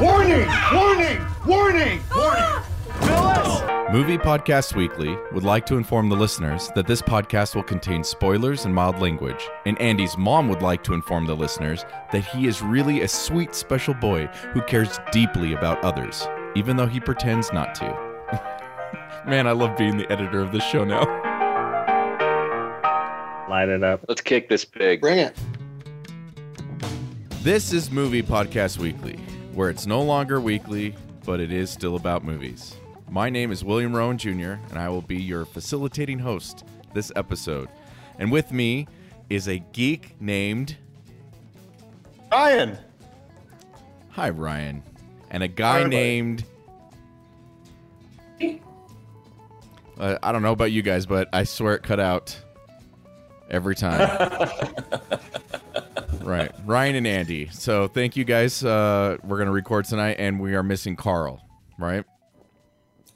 Warning! Warning! Warning! Warning! Movie Podcast Weekly would like to inform the listeners that this podcast will contain spoilers and mild language. And Andy's mom would like to inform the listeners that he is really a sweet, special boy who cares deeply about others, even though he pretends not to. Man, I love being the editor of this show now. Light it up. Let's kick this pig. Bring it. This is Movie Podcast Weekly, where it's no longer weekly, but it is still about movies. My name is William Rowan Jr., and I will be your facilitating host this episode. And with me is a geek named Ryan. Hi Ryan, and a guy everybody. named uh, I don't know about you guys, but I swear it cut out every time. right, Ryan and Andy. So thank you guys. Uh, we're gonna record tonight, and we are missing Karl. Right?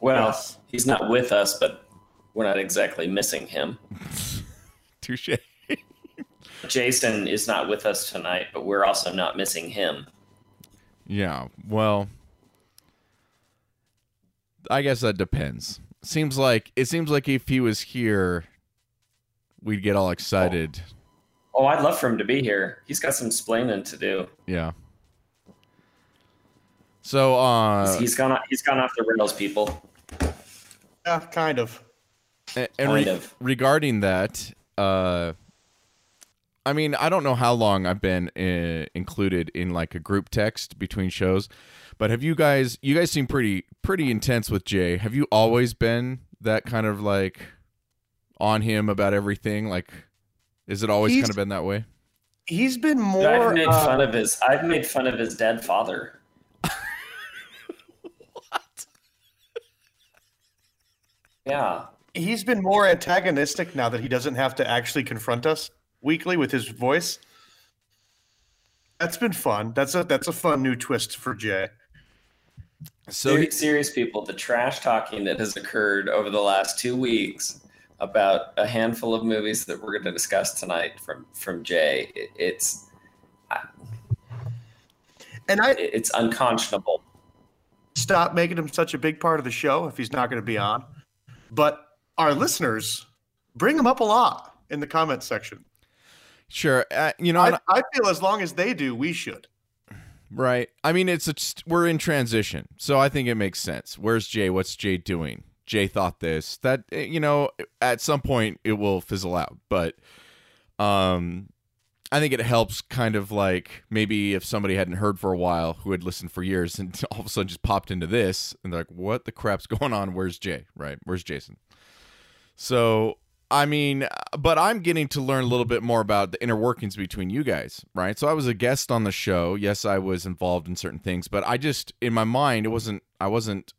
Well, he's not with us, but we're not exactly missing him. Touche. Jason is not with us tonight, but we're also not missing him. Yeah. Well, I guess that depends. Seems like it seems like if he was here, we'd get all excited. Oh, I'd love for him to be here. He's got some splaining to do. Yeah. So, uh, he's gone. He's gone off the rails, people. Yeah, kind of. and and re- of. regarding that, uh, I mean, I don't know how long I've been uh, included in like a group text between shows, but have you guys? You guys seem pretty pretty intense with Jay. Have you always been that kind of like on him about everything? Like, is it always He's- kind of been that way? He's been more. I've made uh, fun of his. I've made fun of his dead father. Yeah. he's been more antagonistic now that he doesn't have to actually confront us weekly with his voice. That's been fun. That's a that's a fun new twist for Jay. So, Ser- he- serious people, the trash talking that has occurred over the last two weeks about a handful of movies that we're going to discuss tonight from from Jay, it, it's And I it's unconscionable. stop making him such a big part of the show if he's not going to be on. But our listeners bring him up a lot in the comments section. sure, uh, you know, I, I feel as long as they do, we should. Right. I mean, it's a, we're in transition, so I think it makes sense. Where's Jay? What's Jay doing? Jay thought this. That eh, you know, at some point it will fizzle out, but um, I think it helps. Kind of like maybe if somebody hadn't heard for a while, who had listened for years, and all of a sudden just popped into this, and they're like, "What the crap's going on? Where's Jay? Right? Where's Jason?" So I mean, but I'm getting to learn a little bit more about the inner workings between you guys, right? So I was a guest on the show. Yes, I was involved in certain things, but I just in my mind it wasn't I wasn't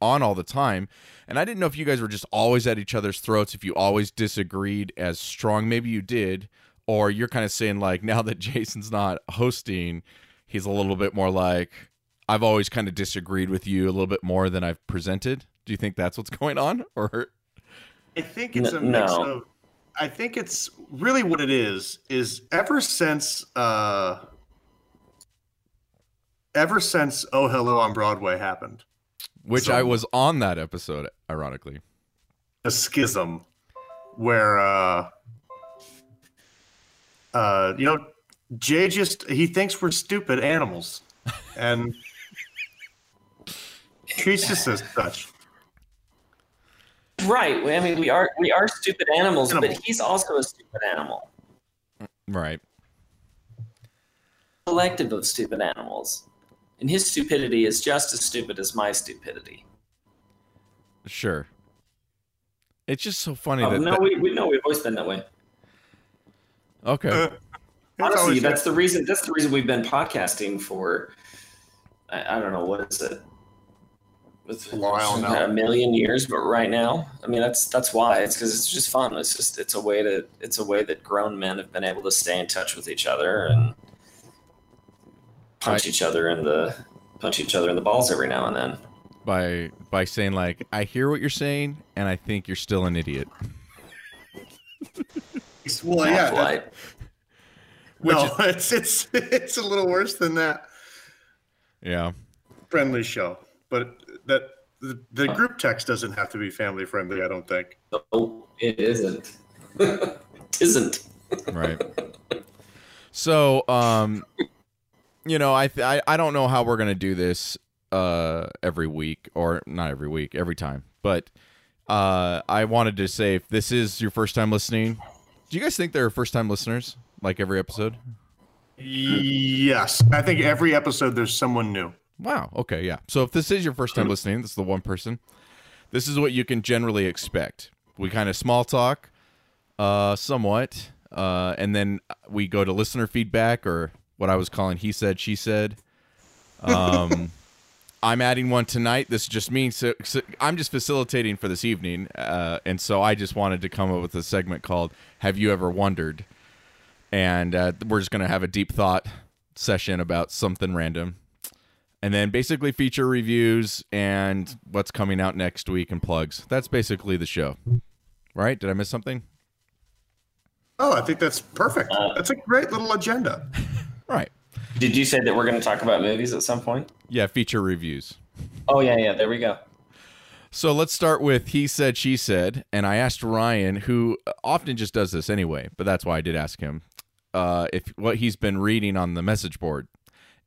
on all the time. And I didn't know if you guys were just always at each other's throats, if you always disagreed as strong. Maybe you did, or you're kind of saying like now that Jason's not hosting, he's a little bit more like I've always kind of disagreed with you a little bit more than I've presented. Do you think that's what's going on or I think it's a N- mix no. of. I think it's really what it is. Is ever since, uh, ever since "Oh Hello" on Broadway happened, which So- I was on that episode ironically. a schism where, uh, uh, you know, Jay just he thinks we're stupid animals, and treats us as such. Right. I mean, we are we are stupid animals, Animal. but he's also a stupid animal. Right. Collective of stupid animals, and his stupidity is just as stupid as my stupidity. Sure. It's just so funny Oh, that, no, that- we, we know we've always been that way. okay. Uh, Honestly, always- that's the reason. That's the reason we've been podcasting for. I, I don't know what is it. It's A while now. a million years, but right now, I mean, that's that's why. It's because it's just fun. It's just it's a way to it's a way that grown men have been able to stay in touch with each other and punch I- each other in the punch each other in the balls every now and then. by by saying like I hear what you're saying and I think you're still an idiot. well, yeah, that- Half-Life. Which no, it's it's it's a little worse than that. Yeah. friendly show, but that the, the group text doesn't have to be family friendly. I don't think. No, it isn't. it isn't. right. So, um, you know, I, th- I I don't know how we're gonna do this uh every week or not every week, every time, but uh, I wanted to say if this is your first time listening, do you guys think there are first time listeners like every episode? Yes, I think every episode there's someone new. Wow. Okay. Yeah. So if this is your first time listening, this is the one person. This is what you can generally expect. We kind of small talk, uh, somewhat, uh, and then we go to listener feedback or what I was calling he said she said. Um, I'm adding one tonight. This just means so, so I'm just facilitating for this evening, uh, and so I just wanted to come up with a segment called "Have You Ever Wondered?" And uh, we're just gonna have a deep thought session about something random, and then basically feature reviews and what's coming out next week and plugs. That's basically the show, right? Did I miss something? Oh, I think that's perfect. Uh, that's a great little agenda. Right. Did you say that we're going to talk about movies at some point? Yeah, feature reviews. Oh yeah, yeah. There we go. So let's start with he said, she said, and I asked Ryan, who often just does this anyway, but that's why I did ask him, uh, if what he's been reading on the message board,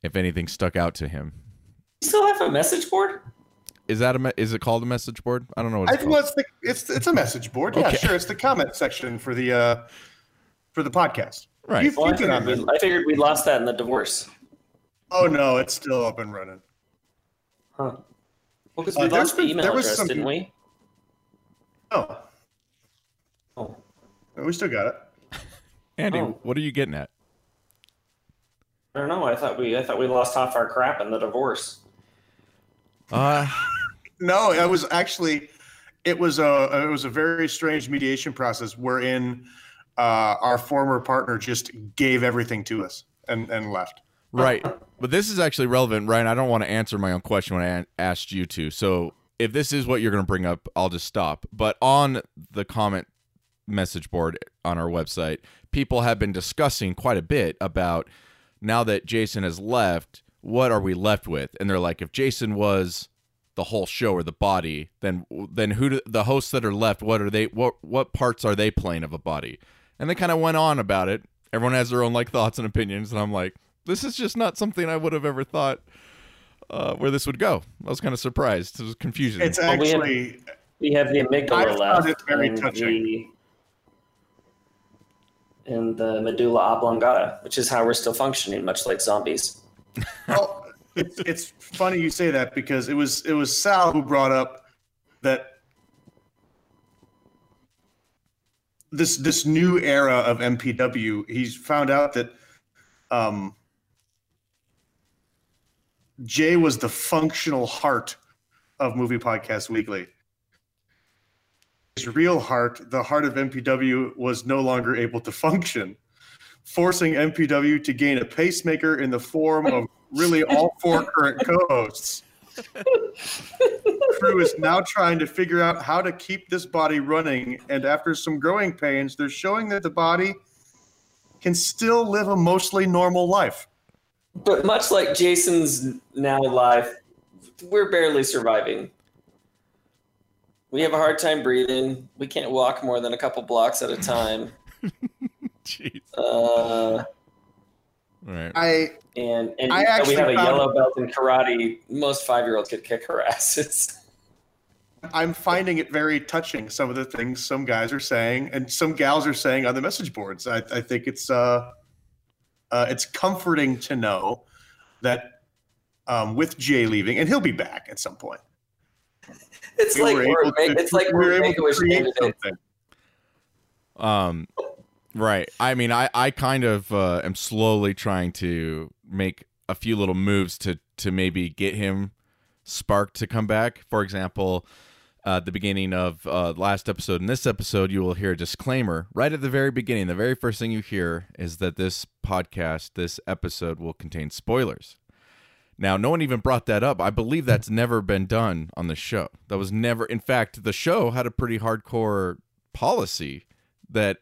if anything stuck out to him. You still have a message board? Is that a me- is it called a message board? I don't know what it's think called. it's the it's it's a message board. Yeah, sure. It's the comment section for the uh for the podcast. Right. You've, Well, I you've been on figured, we, I figured we lost that in the divorce. Oh no, it's still up and running. Huh. Well, because Uh, we there's lost the been- email address, some- didn't we? Oh, Oh. we still got it. Andy, Oh. what are you getting at? I don't know. I thought we I thought we lost half our crap in the divorce. Uh, No, it was actually it was a it was a very strange mediation process wherein uh, our former partner just gave everything to us and and left. right. But this is actually relevant, Ryan. I don't want to answer my own question when I asked you to. So if this is what you're going to bring up, I'll just stop. But on the comment message board on our website, people have been discussing quite a bit about now that Jason has left, what are we left with? And they're like, if Jason was the whole show or the body, then then who do, the hosts that are left? What are they? What what parts are they playing of a body? And they kind of went on about it. Everyone has their own like thoughts and opinions, and I'm like, this is just not something I would have ever thought uh, where this would go. I was kind of surprised. It was confusing. It's Well, we have- actually We have the amygdala found left. it very and touching. The, and the medulla oblongata, which is how we're still functioning, much like zombies. well, it's it's funny you say that because it was it was Sal who brought up that this this new era of MPW. He's found out that um, Jay was the functional heart of Movie Podcast Weekly. His real heart, the heart of MPW, was no longer able to function, forcing MPW to gain a pacemaker in the form of really all four current co-hosts. Crew is now trying to figure out how to keep this body running, and after some growing pains, they're showing that the body can still live a mostly normal life. But much like Jason's now life, we're barely surviving. We have a hard time breathing. We can't walk more than a couple blocks at a time. Jeez. Uh, All right. I and and I actually we have a yellow belt in karate. Most five year olds could kick her asses. I'm finding it very touching. Some of the things some guys are saying and some gals are saying on the message boards. I, I think it's uh, uh, it's comforting to know that um, with Jay leaving, and he'll be back at some point. It's we like were we're, able to- it's like we we're were able to create something. Um, right. I mean, I I kind of uh, am slowly trying to make a few little moves to to maybe get him sparked to come back. For example, uh, the beginning of uh, last episode and this episode, you will hear a disclaimer right at the very beginning. The very first thing you hear is that this podcast, this episode, will contain spoilers. Now, no one even brought that up. I believe that's never been done on the show. That was never, in fact, the show had a pretty hardcore policy that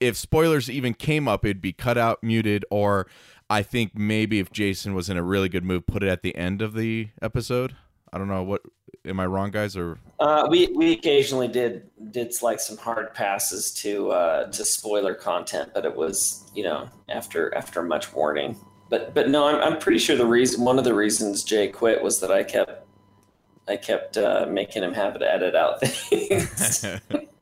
if spoilers even came up, it'd be cut out, muted, or I think maybe if Jason was in a really good mood, put it at the end of the episode. I don't know what. Am I wrong, guys? Or Uh, we we occasionally did did like some hard passes to uh, to spoiler content, but it was you know after after much warning. But but no, I'm I'm pretty sure the reason one of the reasons Jay quit was that I kept I kept uh, making him have to edit out things.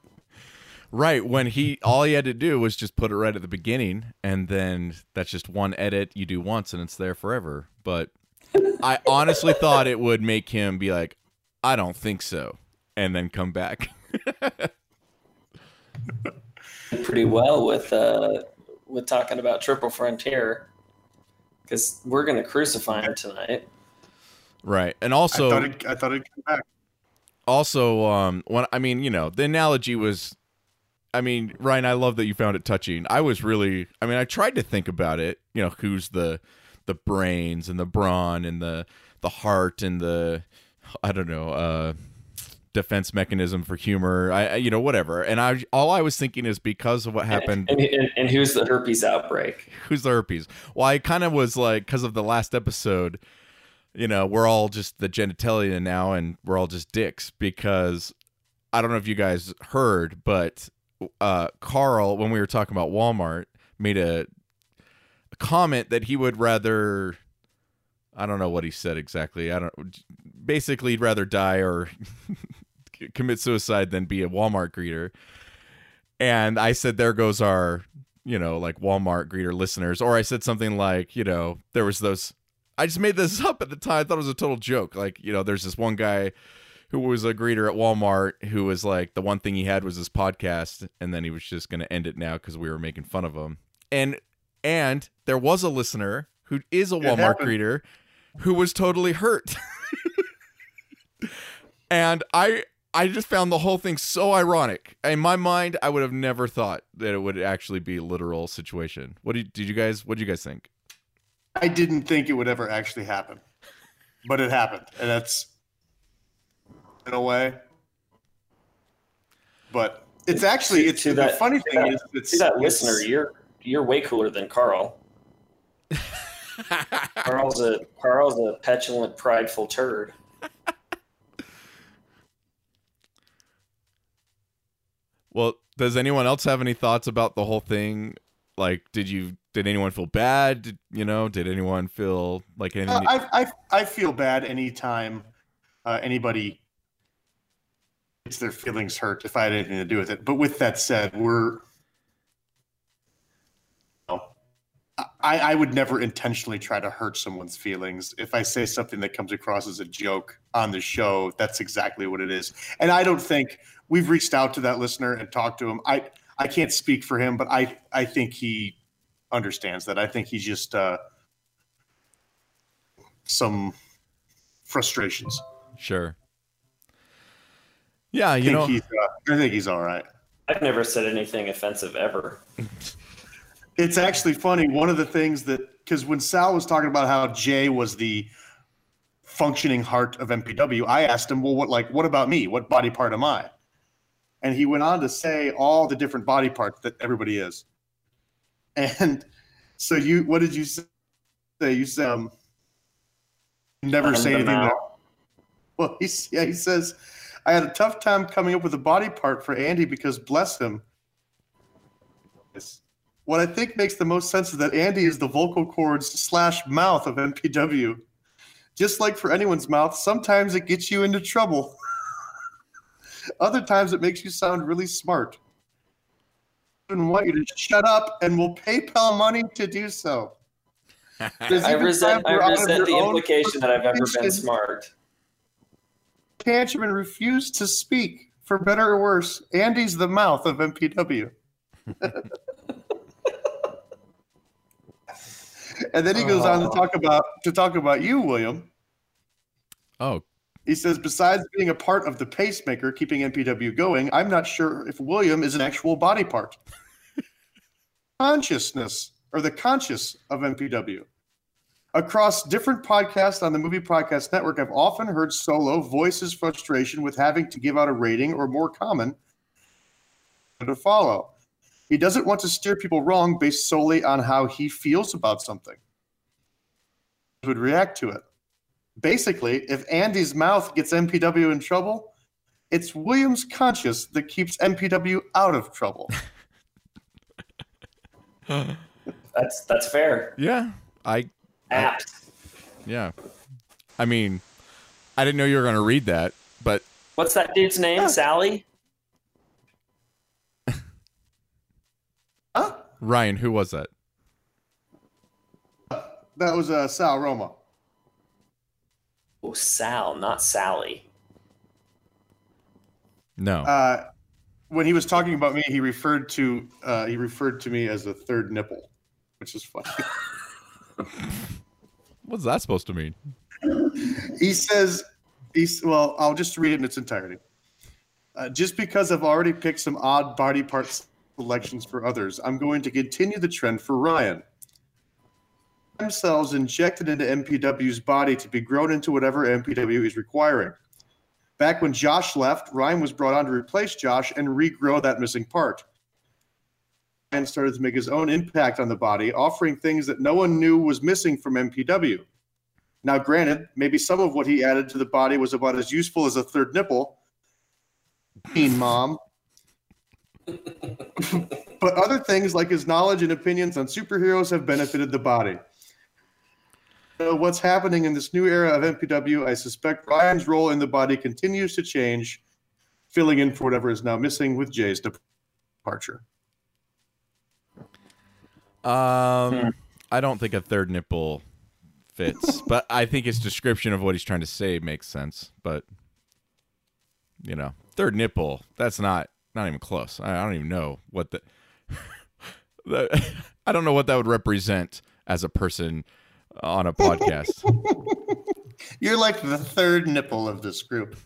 right when he all he had to do was just put it right at the beginning, and then that's just one edit you do once, and it's there forever. But I honestly thought it would make him be like, I don't think so, and then come back. pretty well with uh, with talking about Triple Frontier because we're gonna crucify him tonight. right, and also I also thought it, I thought it'd come back. also um when i mean you know the analogy was i mean ryan i love that you found it touching i was really i mean i tried to think about it you know who's the the brains and the brawn and the the heart and the i don't know uh defense mechanism for humor i you know whatever and i all i was thinking is because of what happened And, and, and who's the herpes outbreak? who's the herpes? Well, I kind of was like, because of the last episode, you know, we're all just the genitalia now, and we're all just dicks. Because I don't know if you guys heard, but uh, Karl, when we were talking about Walmart, made a, a comment that he would rather. I don't know what he said exactly. I don't. Basically, he'd rather die or commit suicide than be a Walmart greeter. And I said, "There goes our you know, like Walmart greeter listeners, or I said something like, you know, there was those. I just made this up at the time. I thought it was a total joke. Like, you know, there's this one guy who was a greeter at Walmart who was like, the one thing he had was his podcast, and then he was just going to end it now because we were making fun of him. And and there was a listener who is a Walmart greeter who was totally hurt. and I I just found the whole thing so ironic. In my mind, I would have never thought that it would actually be a literal situation. What did, did you guys? What did you guys think? I didn't think it would ever actually happen, but it happened, and that's in a way. But it's actually it's To the that- funny thing that- is it's See that it's- listener, you're you're way cooler than Karl. Karl's a Karl's a petulant, prideful turd. well, does anyone else have any thoughts about the whole thing? Like, did you did anyone feel bad? Did, you know, did anyone feel like anything? Uh, I, I I feel bad anytime uh, anybody gets their feelings hurt if I had anything to do with it. But with that said, we're I, I would never intentionally try to hurt someone's feelings. If I say something that comes across as a joke on the show, that's exactly what it is. And I don't think we've reached out to that listener and talked to him. I I can't speak for him, but I I think he understands that. I think he's just uh, some frustrations. sure. Yeah, I you think know, he's uh, I think he's all right. I've never said anything offensive ever. It's actually funny. One of the things that because when Sal was talking about how Jay was the functioning heart of MPW, I asked him, "Well, what like what about me? What body part am I?" And he went on to say all the different body parts that everybody is. And so you, what did you say? You said um, never I'm say anything. That, well, he's, yeah, he says, I had a tough time coming up with a body part for Andy because bless him. What I think makes the most sense is that Andy is the vocal cords slash mouth of MPW. Just like for anyone's mouth, sometimes it gets you into trouble. Other times it makes you sound really smart. I want you to shut up and we'll PayPal money to do so. I resent I where out of resent the implication that I've ever been smart. Tantrum and refuse to speak. For better or worse, Andy's the mouth of MPW. and then he goes on to talk oh. about to talk about you, William. oh, He says, besides being a part of the pacemaker keeping MPW going, I'm not sure if William is an actual body part. Consciousness, or the conscious of MPW. Across different podcasts on the Movie Podcast Network, I've often heard Solo voice his frustration with having to give out a rating or more common to follow. He doesn't want to steer people wrong based solely on how he feels about something. would react to it. Basically, if Andy's mouth gets MPW in trouble, it's William's conscience that keeps MPW out of trouble. That's that's fair. Yeah, I Apt. yeah. I mean, I didn't know you were going to read that, but What's that dude's name? Sally? Huh? Ryan, who was that? That was uh, Sal Roma. Oh, Sal, not Sally. No. Uh, when he was talking about me, he referred to uh, he referred to me as a third nipple, which is funny. What's that supposed to mean? he says, he's, well, I'll just read it in its entirety. Uh, just because I've already picked some odd body part selections for others, I'm going to continue the trend for Ryan. Stem cells injected into MPW's body to be grown into whatever MPW is requiring. Back when Josh left, Ryan was brought on to replace Josh and regrow that missing part. Ryan started to make his own impact on the body, offering things that no one knew was missing from MPW. Now, granted, maybe some of what he added to the body was about as useful as a third nipple. Teen mom. but other things like his knowledge and opinions on superheroes have benefited the body. So what's happening in this new era of MPW, I suspect Ryan's role in the body continues to change, filling in for whatever is now missing with Jay's departure. Um, I don't think a third nipple fits, but I think his description of what he's trying to say makes sense. But you know, third nipple, that's not not even close. I, I don't even know what the, the I don't know what that would represent as a person on a podcast. You're like the third nipple of this group.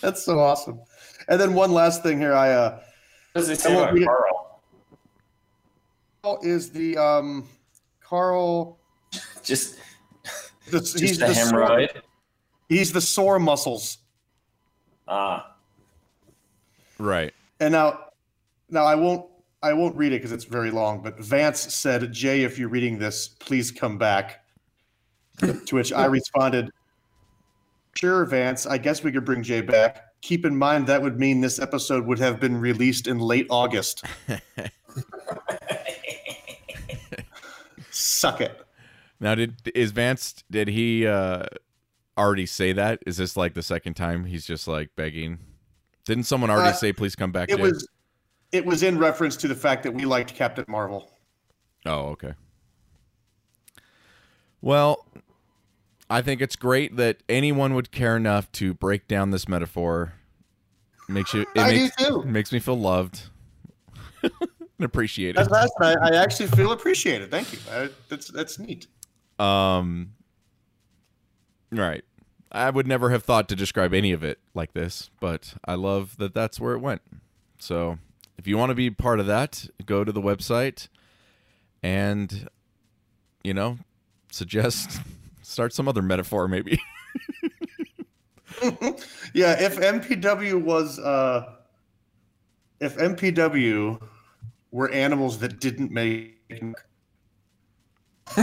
That's so awesome. And then one last thing here, I uh does it say I about. Karl? Karl is the um Karl Just, the, just he's a the sore, hemorrhoid? he's the sore muscles. Ah, right. And now now I won't I won't read it because it's very long, but Vance said, Jay, if you're reading this, please come back. to which I responded, Sure, Vance, I guess we could bring Jay back. Keep in mind that would mean this episode would have been released in late August. Suck it. Now, did is Vance? Did he uh, already say that? Is this like the second time he's just like begging? Didn't someone already Uh, say, "Please come back"? It was it was in reference to the fact that we liked Captain Marvel. Oh, okay. Well, I think it's great that anyone would care enough to break down this metaphor. Makes you. It I makes, do too. makes me feel loved and appreciated. That's, that's I, I actually feel appreciated. Thank you. I, that's that's neat. Um. Right. I would never have thought to describe any of it like this, but I love that that's where it went. So, if you want to be part of that, go to the website and, you know, suggest start some other metaphor maybe. Yeah, if MPW was uh if MPW were animals that didn't make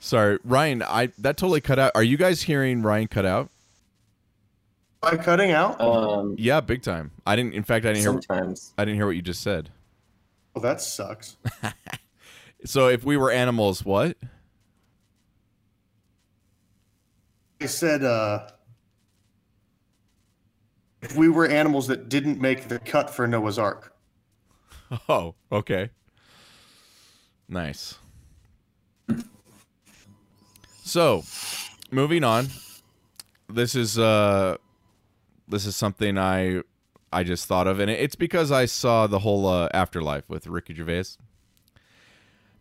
Sorry, Ryan. I that totally cut out. Are you guys hearing Ryan cut out? by cutting out, um, Yeah, big time. I didn't. In fact, I didn't hear. sometimes. I didn't hear what you just said. well, that sucks. So, if we were animals, what? I said uh if we were animals that didn't make the cut for Noah's Ark. Oh, okay. Nice. So, moving on. This is uh this is something I I just thought of and it's because I saw the whole uh, afterlife with Ricky Gervais.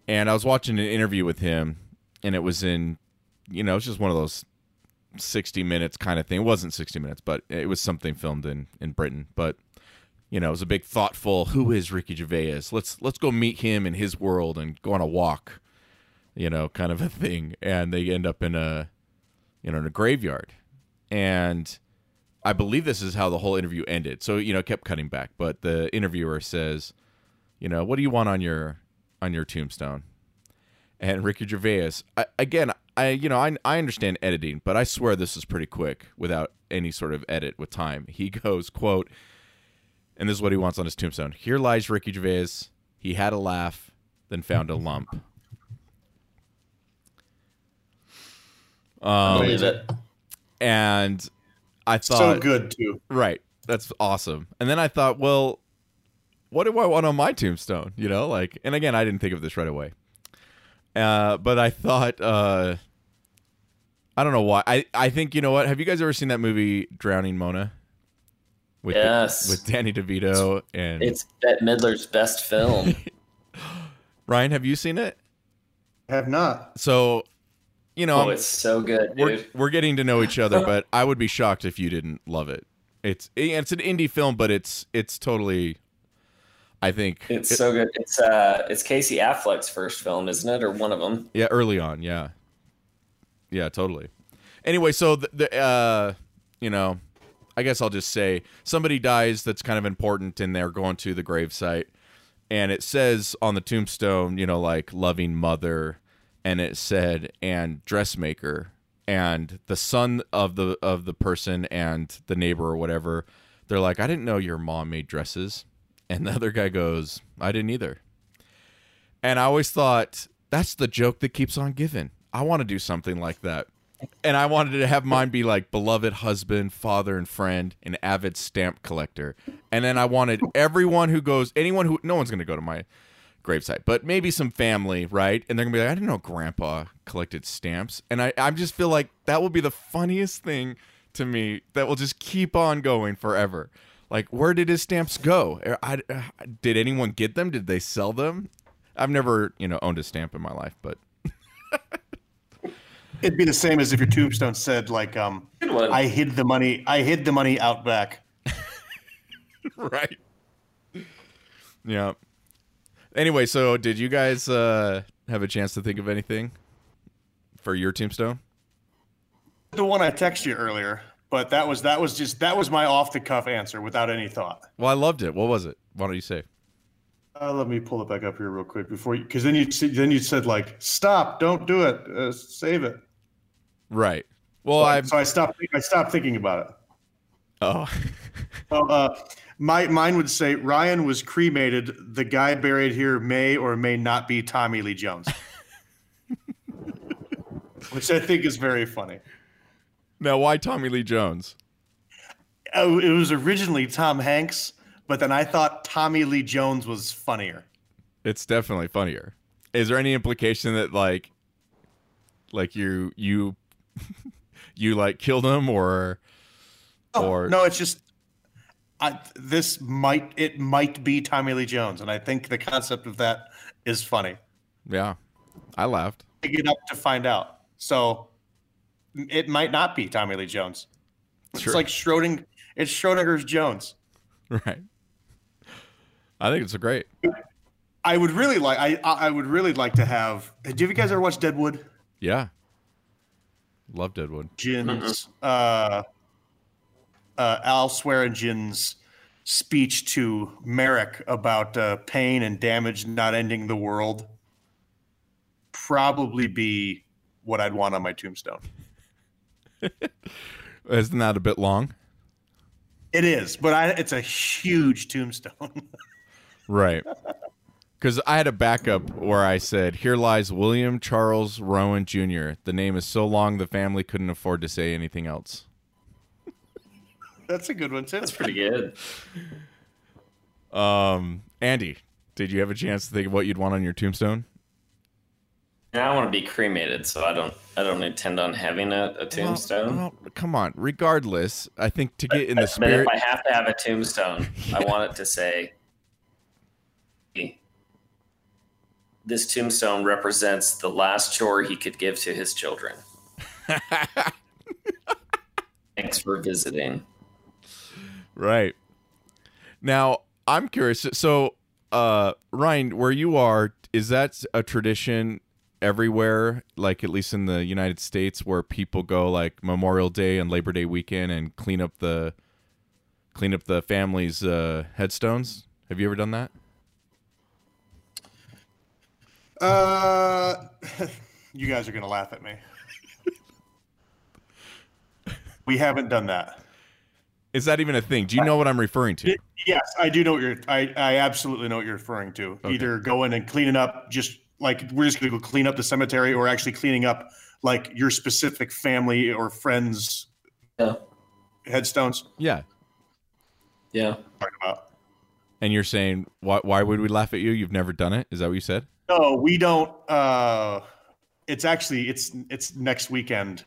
And I was watching an interview with him and it was in you know, it's just one of those 60 minutes kind of thing. It wasn't 60 minutes, but it was something filmed in in Britain, but you know, it was a big thoughtful who is Ricky Gervais? Let's let's go meet him in his world and go on a walk. You know, kind of a thing. And they end up in a you know, in a graveyard. And I believe this is how the whole interview ended. So, you know, kept cutting back, but the interviewer says, you know, what do you want on your on your tombstone? and Ricky Gervais. I, again, I you know I I understand editing, but I swear this is pretty quick without any sort of edit with time. He goes quote, and this is what he wants on his tombstone. Here lies Ricky Gervais. He had a laugh, then found a lump. Um, Believe it. and I thought so good too. Right. That's awesome. And then I thought, well, what do I want on my tombstone? You know, like, and again, I didn't think of this right away. Uh, but I thought, uh, I don't know why. I, I think, you know what? Have you guys ever seen that movie, Drowning Mona? With, Yes. with Danny DeVito and It's Bette Midler's best film. Ryan. Have you seen it? Have not. So, you know, oh, it's so good, we're we're getting to know each other, but I would be shocked if you didn't love it. It's it's an indie film, but it's it's totally. I think It's so good. It's uh, it's Casey Affleck's first film, isn't it, or one of them? Yeah, early on, yeah, yeah, totally. Anyway, so the, the uh, you know, I guess I'll just say somebody dies that's kind of important, and they're going to the gravesite, and it says on the tombstone, you know, like loving mother, and it said and dressmaker, and the son of the of the person and the neighbor or whatever, they're like, I didn't know your mom made dresses, and the other guy goes, I didn't either. And I always thought that's the joke that keeps on giving. I want to do something like that. And I wanted to have mine be like beloved husband, father, and friend, an avid stamp collector. And then I wanted everyone who goes, anyone who, no one's going to go to my gravesite, but maybe some family, right? And they're going to be like, I didn't know grandpa collected stamps. And I, I just feel like that will be the funniest thing to me that will just keep on going forever. Like, where did his stamps go? Er, I, I- did anyone get them? Did they sell them? I've never, you know, owned a stamp in my life, but It'd be the same as if your tombstone said like, um, "I hid the money. I hid the money out back." right. Yeah. Anyway, so did you guys uh, have a chance to think of anything for your tombstone? The one I texted you earlier, but that was that was just that was my off the cuff answer without any thought. Well, I loved it. What was it? Why don't you say? Uh, let me pull it back up here real quick before you, because then you then you said like, "Stop! Don't do it. Uh, save it." Right. Well, I so I stopped. I stopped thinking about it. oh Well, uh, my mine would say Ryan was cremated. The guy buried here may or may not be Tommy Lee Jones, which I think is very funny. now why Tommy Lee Jones? Oh, it was originally Tom Hanks, but then I thought Tommy Lee Jones was funnier. It's definitely funnier. Is there any implication that like, like you you you like killed him or oh, or Oh, no, it's just I, this might it might be Tommy Lee Jones, and I think the concept of that is funny. yeah, I laughed. Pick it up to find out. So it might not be Tommy Lee Jones. It's Sure. like Schroding. It's Schrodinger's Jones. Right. I think it's a great. I would really like. I I would really like to have. Did you guys ever watch Deadwood? Yeah. Love Deadwood. Jin's uh, uh, Al Swearengen's speech to Merrick about uh, pain and damage not ending the world probably be what I'd want on my tombstone. Isn't that a bit long? It is, but I, it's a huge tombstone. Right. Because I had a backup where I said, Here lies William Charles Rowan Jr. The name is so long the family couldn't afford to say anything else. That's a good one too. That's pretty good. Um, Andy, did you have a chance to think of what you'd want on your tombstone? And I want to be cremated, so I don't. I don't intend on having a, a tombstone. Well, well, come on. Regardless, I think to get in the But if spirit. I have to have a tombstone, I want it to say, "This tombstone represents the last chore he could give to his children." Thanks for visiting. Right. Now, I'm curious. So, uh, Ryan, where you are, is that a tradition everywhere, like at least in the United States, where people go like Memorial Day and Labor Day weekend and clean up the clean up the family's uh, headstones? Have you ever done that? Uh, you guys are gonna laugh at me. we haven't done that. Is that even a thing? Do you know what I'm referring to? Yes, I do know what you're. I I absolutely know what you're referring to. Okay. Either going and cleaning up, just like we're just gonna go clean up the cemetery, or actually cleaning up like your specific family or friends' Yeah. headstones. Yeah. Yeah. Talking about. And you're saying why why would we laugh at you? You've never done it? Is that what you said? No, we don't. Uh, it's actually it's it's next weekend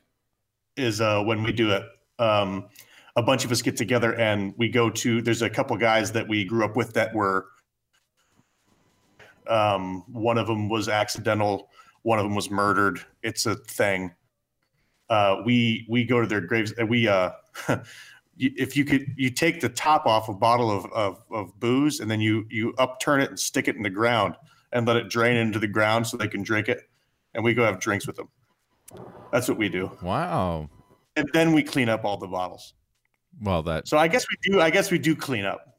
is uh when we do it. Um, a bunch of us get together and we go to. There's a couple guys that we grew up with that were. Um, one of them was accidental. One of them was murdered. It's a thing. Uh, we we go to their graves. We uh, if you could, you take the top off a bottle of, of of booze and then you you upturn it and stick it in the ground and let it drain into the ground so they can drink it. And we go have drinks with them. That's what we do. Wow. And then we clean up all the bottles. Well, that So I guess we do. I guess we do clean up.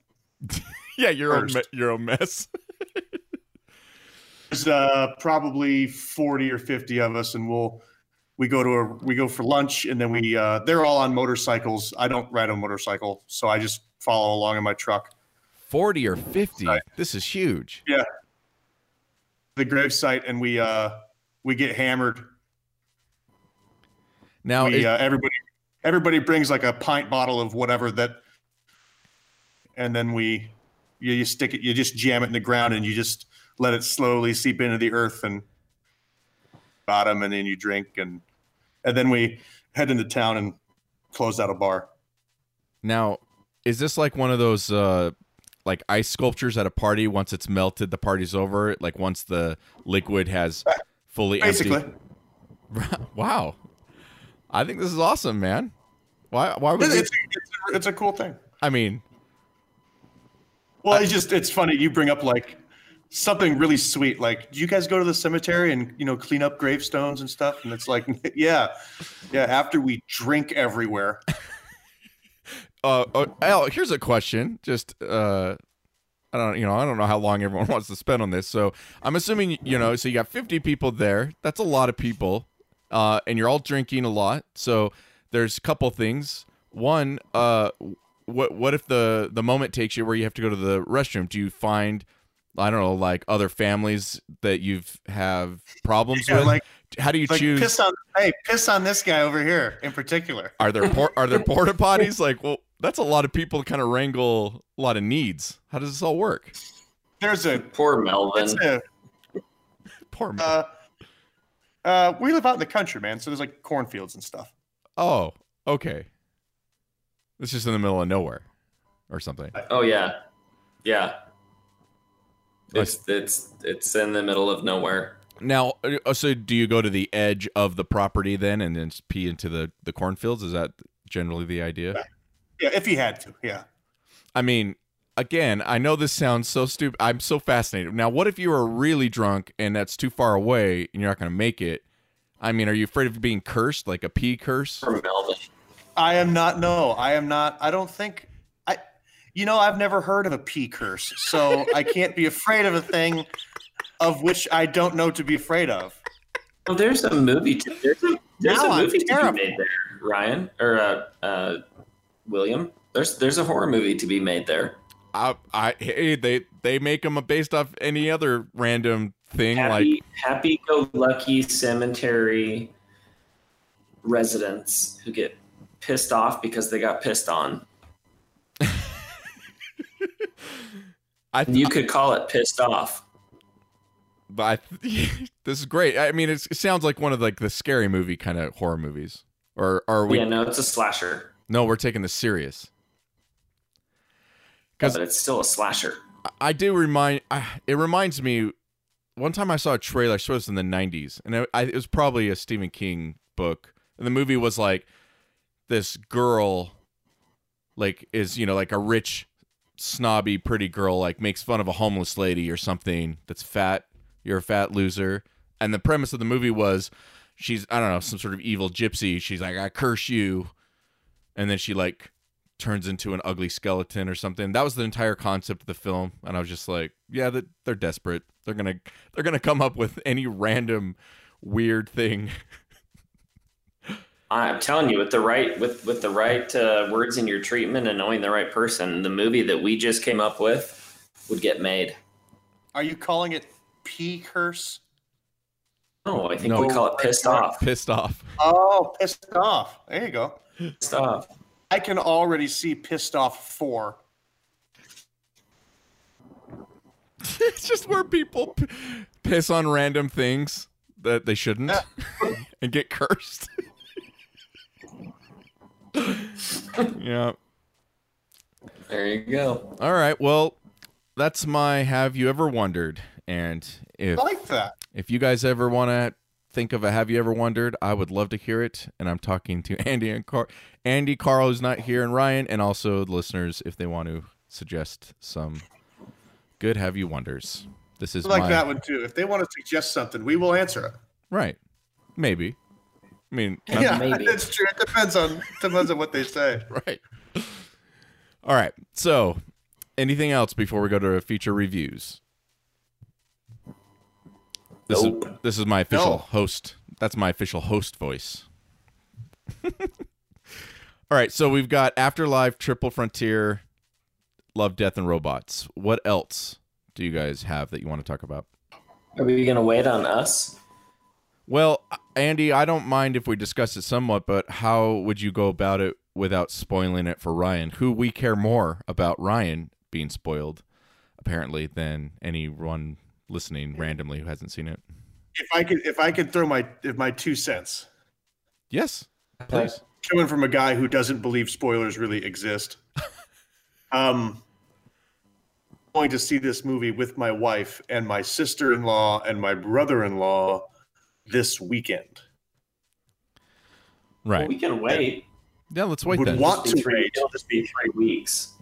yeah, your own First. me- your own mess. There's uh, probably forty or fifty of us, and we'll we go to a we go for lunch, and then we uh, they're all on motorcycles. I don't ride a motorcycle, so I just follow along in my truck. Forty or fifty. This is huge. The grave site, and we uh, we get hammered. Now, we is- uh, everybody everybody brings like a pint bottle of whatever that, and then we you, you stick it, you just jam it in the ground, and you just let it slowly seep into the earth and bottom, and then you drink, and and then we head into town and close out a bar. now, is this like one of those uh like ice sculptures at a party? Once it's melted, the party's over. Like once the liquid has fully Basically, emptied. Wow. I think this is awesome, man. Why? Why would it's, we- it's, a, it's a cool thing. I mean, Well, it's just it's funny you bring up like something really sweet. Like, do you guys go to the cemetery and you know clean up gravestones and stuff? And it's like, yeah, yeah. After we drink everywhere, uh, uh Al, here's a question. Just uh I don't you know, I don't know how long everyone wants to spend on this. So, I'm assuming you know, so you got 50 people there. That's a lot of people. Uh and you're all drinking a lot. So, there's a couple things. One, uh what what if the the moment takes you where you have to go to the restroom? Do you find I don't know, like other families that you've have problems Yeah, with? like- how do you like choose? piss on hey piss on this guy over here in particular. Are there por- are there porta potties? Like, well, that's a lot of people to kind of wrangle a lot of needs. How does this all work? There's a Poor Melvin. it's a Poor man. uh, uh, we live out in the country, man. So there's like cornfields and stuff. oh, okay. It's just in the middle of nowhere, or something. Oh yeah, yeah. It's it's it's in the middle of nowhere. Now, uh, so do you go to the edge of the property then, and then pee into the the cornfields? Is that generally the idea? Yeah, if he had to, yeah. I mean, again, I know this sounds so stupid. I'm so fascinated. Now, what if you are really drunk and that's too far away and you're not going to make it? I mean, are you afraid of being cursed, like a pee curse? From Melvin. I am not. No, I am not. I don't think. I, you know, I've never heard of a pee curse, so I can't be afraid of a thing of which I don't know to be afraid of. Well, there's a movie. To, there's a, there's Now a I'm movie to be made there, Ryan or uh, uh, William. There's there's a horror movie to be made there. I, I, hey, they they make them based off any other random thing, like Happy Happy Go Lucky Cemetery residents who get pissed off because they got pissed on. I. You could call it pissed off. But I, this is great. I mean, it's, it sounds like one of like the scary movie kind of horror movies. Or are we? yeah, no, it's a slasher, No, we're taking this serious. 'Cause- but it's still a slasher. I do remind. I it reminds me. One time I saw a trailer. I it was in the '90s, and it, I, it was probably a Stephen King book. And the movie was like this girl, like is you know like a rich, snobby, pretty girl, like makes fun of a homeless lady or something that's fat. You're a fat loser. And the premise of the movie was she's I don't know some sort of evil gypsy. She's like I curse you, and then she like turns into an ugly skeleton or something. That was the entire concept of the film, and I was just like, yeah, that they're desperate. They're gonna they're gonna come up with any random weird thing. I'm telling you, with the right with with the right uh, words in your treatment and knowing the right person, the movie that we just came up with would get made. Are you calling it P curse? No, I think No. we call it pissed off. Pissed off. Oh, pissed off. There you go. Pissed off. I can already see pissed off four. it's just where people p- piss on random things that they shouldn't and get cursed. yeah. There you go. All right. Well, that's my have you ever wondered? And if I like that. if you guys ever want to think of a have you ever wondered, I would love to hear it. And I'm talking to Andy and Car- Andy, Karl who's not here, and Ryan, and also the listeners if they want to suggest some good have you wonders. This is I like my, that one too. If they want to suggest something, we will answer it. right. Maybe. I mean, Yeah, maybe. that's true. It depends on depends on what they say. right. All right. So, anything else before we go to feature reviews? This is this is my official No. host. That's my official host voice. All right, so we've got Afterlife, Triple Frontier, Love, Death, and Robots. What else do you guys have that you want to talk about? Are we gonna wait on us? Well, Andy, I don't mind if we discuss it somewhat, but how would you go about it without spoiling it for Ryan, who we care more about Ryan being spoiled, apparently, than anyone listening randomly who hasn't seen it? If I could if I could throw my if my two cents Yes, please. coming from a guy who doesn't believe spoilers really exist. um going to see this movie with my wife and my sister-in-law and my brother-in-law this weekend. Right. We can wait. Yeah, let's wait Would then. want to wait. it'll just be three weeks.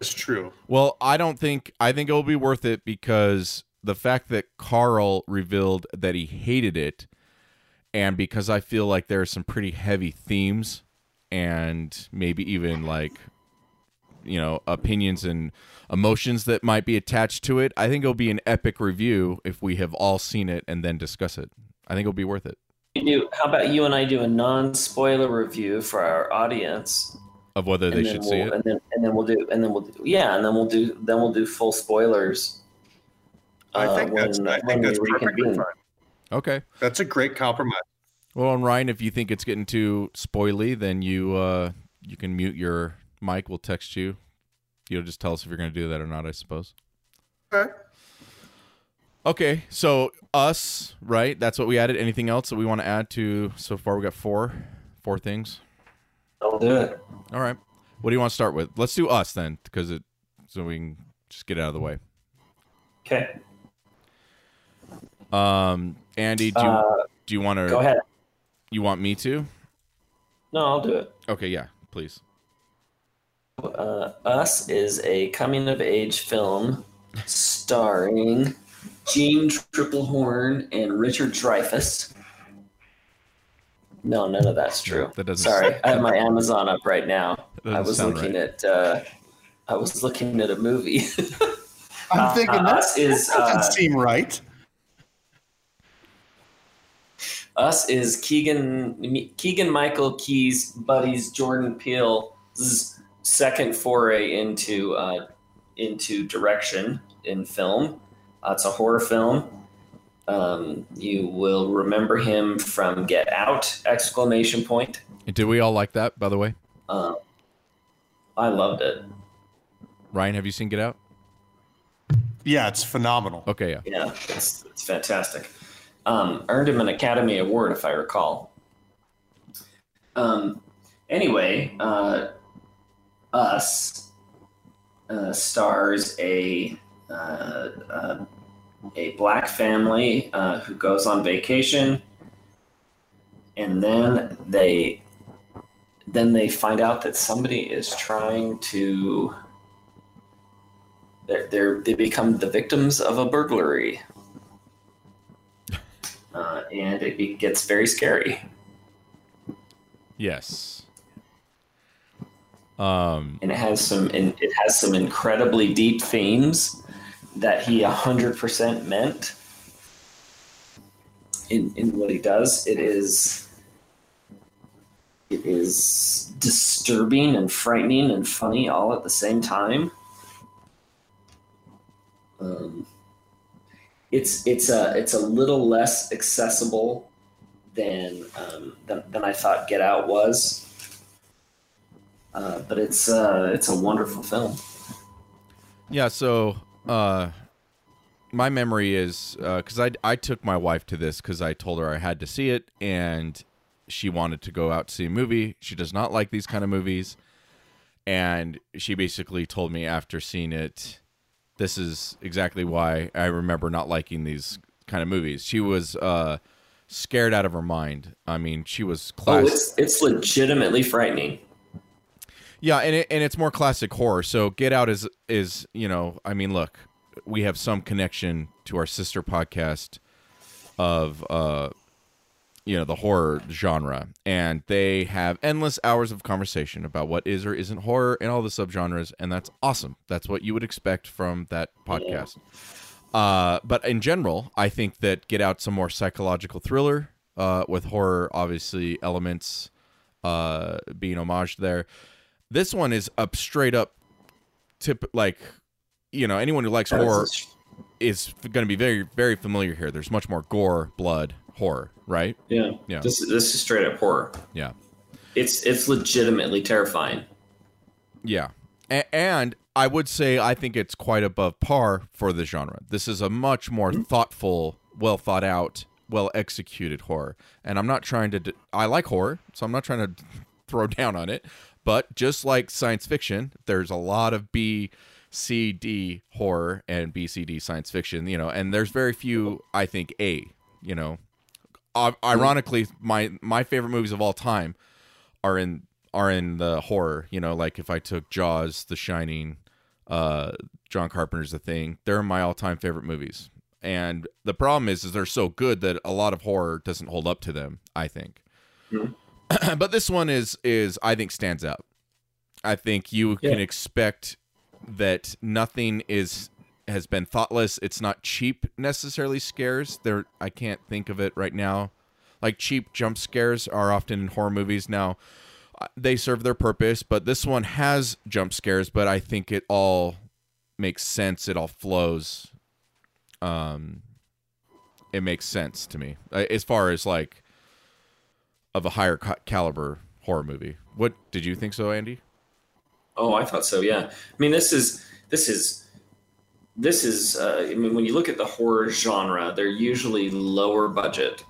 It's true. Well, I don't think I think it'll be worth it because the fact that Karl revealed that he hated it and because I feel like there are some pretty heavy themes and maybe even like you know, opinions and emotions that might be attached to it. I think it'll be an epic review if we have all seen it and then discuss it. I think it'll be worth it. Do. How about you and I do a non-spoiler review for our audience, Of whether they should we'll, see it. and then and then we'll do and then we'll do yeah, and then we'll do then we'll do full spoilers. I uh, think that's when- I think that's perfectly reconvene. fine. Okay. That's a great compromise. Well, and Ryan, if you think it's getting too spoily, then you uh you can mute your mic. We'll text you. You'll just tell us if you're going to do that or not, I suppose. Okay. Okay, so us, right? That's what we added. Anything else that we want to add to so far? We got four, four things. I'll do it. All right. What do you want to start with? Let's do us then, because it so we can just get it out of the way. Okay. Um, Andy, do you, Uh, do you want to? go ahead. You want me to? No, I'll do it. Okay, yeah, please. Uh, Us is a coming of age film starring Jeanne Tripplehorn and Richard Dreyfuss. No, none of that's true. That doesn't- Sorry, I have my Amazon up right now. I was looking right. at. Uh, I was looking at a movie. I'm thinking uh, that us doesn't uh, seem right. Us is Keegan Keegan Michael Key's buddies Jordan Peele's second foray into uh, into direction in film. Uh, it's a horror film. Um, you will remember him from Get Out! Exclamation point. And did we all like that, by the way? Um, I loved it. Ryan, have you seen Get Out? Yeah, it's phenomenal. Okay, yeah. Yeah, it's, it's fantastic. Um, earned him an Academy Award, if I recall. Um, anyway, uh, Us uh, stars a uh, uh, a black family uh, who goes on vacation, and then they then they find out that somebody is trying to they're, they're they become the victims of a burglary uh, and it, it gets very scary. Yes. Um, and it has some and it has some incredibly deep themes that he 100% meant in in what he does. It is it is disturbing and frightening and funny all at the same time. Um, it's it's a it's a little less accessible than um, than, than I thought Get Out was. Uh, but it's uh, it's a wonderful film. Yeah, so uh, my memory is because I I took my wife to this because I told her I had to see it, and she wanted to go out to see a movie. She does not like these kind of movies, and she basically told me after seeing it, this is exactly why I remember not liking these kind of movies. She was uh, scared out of her mind. I mean, she was oh it's it's legitimately frightening Yeah, and it, and it's more classic horror. So Get Out is is you know, I mean, look, we have some connection to our sister podcast of uh, you know, the horror genre, and they have endless hours of conversation about what is or isn't horror and all the subgenres, and that's awesome. That's what you would expect from that podcast. Uh, but in general, I think that Get Out's a more psychological thriller uh, with horror, obviously elements uh, being homaged there. This one is up straight up tip like you know anyone who likes horror is going to be very very familiar here. There's much more gore, blood, horror, right? yeah Yeah. this this is straight up horror Yeah. it's it's legitimately terrifying Yeah. A- and I would say I think it's quite above par for the genre. This is a much more mm-hmm. thoughtful, well thought out, well executed horror. And I'm not trying to d- I like horror, so I'm not trying to throw down on it, but just like science fiction, there's a lot of B C D horror and B C D science fiction, you know, and there's very few I think A, you know. I- ironically, my my favorite movies of all time are in are in the horror. You know, like if I took Jaws, The Shining, uh, John Carpenter's The Thing, they're my all time favorite movies. And the problem is, is they're so good that a lot of horror doesn't hold up to them. I think, but this one is is I think stands out. I think you Yeah. can expect that nothing is has been thoughtless. It's not cheap necessarily scares. There I can't think of it right now. Like cheap jump scares are often in horror movies now. uh, They serve their purpose, but this one has jump scares, but I think it all makes sense. It all flows. Um it makes sense to me uh, as far as like of a higher ca- caliber horror movie. What did you think so, Andy? Oh, I thought so. Yeah. I mean, this is this is this is. Uh, I mean, when you look at the horror genre, they're usually lower budget,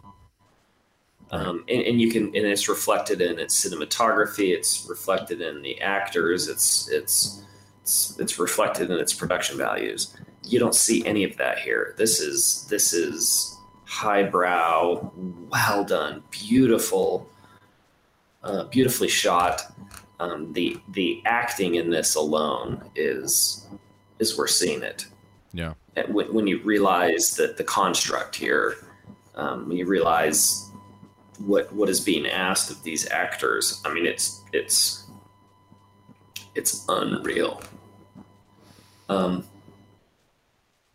um, and, and you can and it's reflected in its cinematography. It's reflected in the actors. It's it's it's, it's reflected in its production values. You don't see any of that here. This is this is highbrow, well done, beautiful, uh, beautifully shot um, the the acting in this alone is is worth seeing it. Yeah. When, when you realize that the construct here, um, when you realize what what is being asked of these actors, I mean, it's it's it's unreal. Um,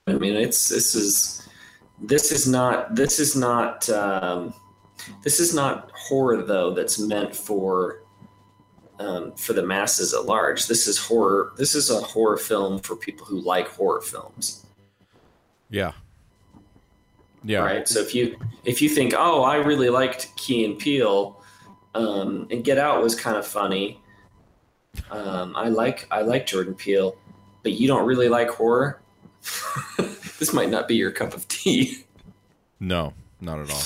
I mean, it's this is this is not this is not um, this is not horror though that's meant for um, for the masses at large. This is horror. This is a horror film for people who like horror films, Yeah. Yeah. right? So if you if you think, oh, I really liked Key and Peele, um, and Get Out was kind of funny. Um, I like I like Jordan Peele, but you don't really like horror. this might not be your cup of tea. No, not at all.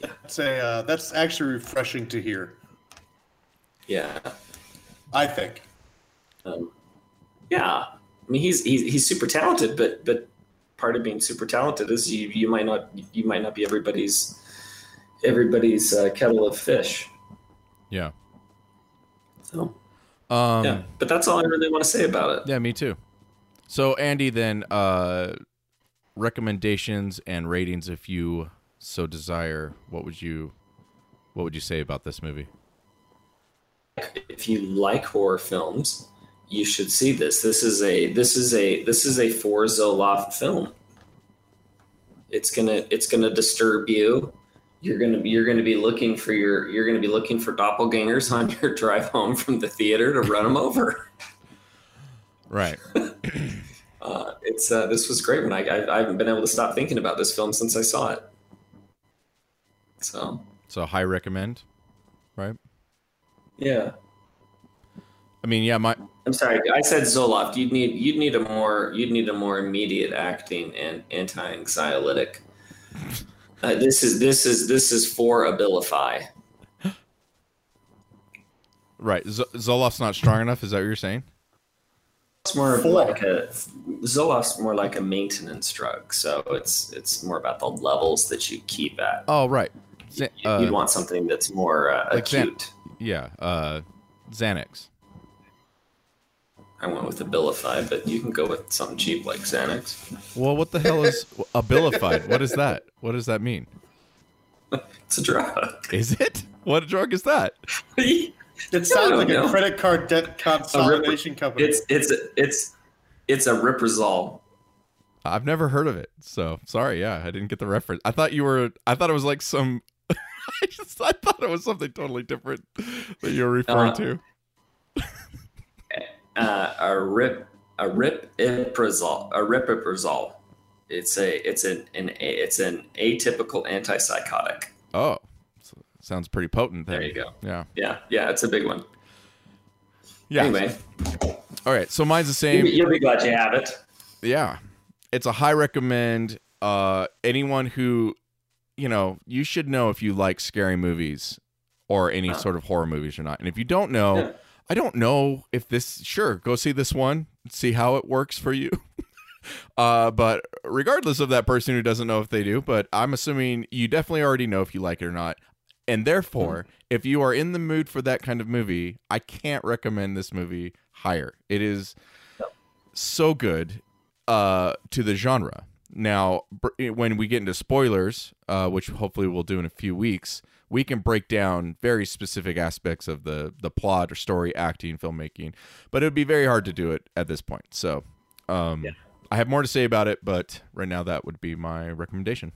That's a uh, that's actually refreshing to hear. Yeah. I think. Um, yeah, I mean he's, he's he's super talented, but but part of being super talented is you you might not you might not be everybody's everybody's uh, kettle of fish. Yeah. So Um, yeah, but that's all I really want to say about it. Yeah, me too. So Andy, then uh recommendations and ratings if you so desire. What would you what would you say about this movie? If you like horror films, you should see this. This is a this is a this is a for Zoloft film. It's gonna it's gonna disturb you. You're gonna you're gonna be looking for your you're gonna be looking for doppelgangers on your drive home from the theater to run them over. Right. Uh, it's uh, this was great when I, I I haven't been able to stop thinking about this film since I saw it. So So high recommend. Right. Yeah, I mean, yeah, my I'm sorry. I said Zoloft. You'd need you'd need a more you'd need a more immediate acting and anti-anxiolytic. Uh, this is this is this is for Abilify. right. Z- Zoloft's not strong enough. Is that what you're saying? It's more of Four. like a Zoloft's more like a maintenance drug, so it's it's more about the levels that you keep at. Oh, right. Z- You- uh, You'd want something that's more uh, like Xan- acute. Yeah. Uh, Xanax. I went with Abilify, but you can go with something cheap like Xanax. Well, what the hell is abilified? What is that? What does that mean? It's a drug. Is it? What drug is that? It sounds like know. a credit card debt consolidation company. It's it's it's it's aripiprazole. I've never heard of it. So sorry. Yeah, I didn't get the reference. I thought you were. I thought it was like some. I just. I thought it was something totally different that you were referring Uh, to. uh, a rip aripiprazole a ripiprazole. It's a it's an, an it's an atypical antipsychotic. Oh, so- sounds pretty potent. Then. There you go. Yeah. Yeah, yeah, it's a big one. Yeah. Anyway, All right. So mine's the same. you'll be glad you have it. yeah it's a high recommend uh anyone who you know you should know if you like scary movies or any sort of horror movies or not. And if you don't know i don't know if this sure go see this one see how it works for you. Uh but regardless of that person who doesn't know if they do but i'm assuming you definitely already know if you like it or not. And therefore if you are in the mood for that kind of movie i can't recommend this movie higher. It is so good uh, to the genre. Now, br- when we get into spoilers, uh, which hopefully we'll do in a few weeks, we can break down very specific aspects of the the plot or story, acting, filmmaking. But it would be very hard to do it at this point. So, um, I have more to say about it, but right now that would be my recommendation.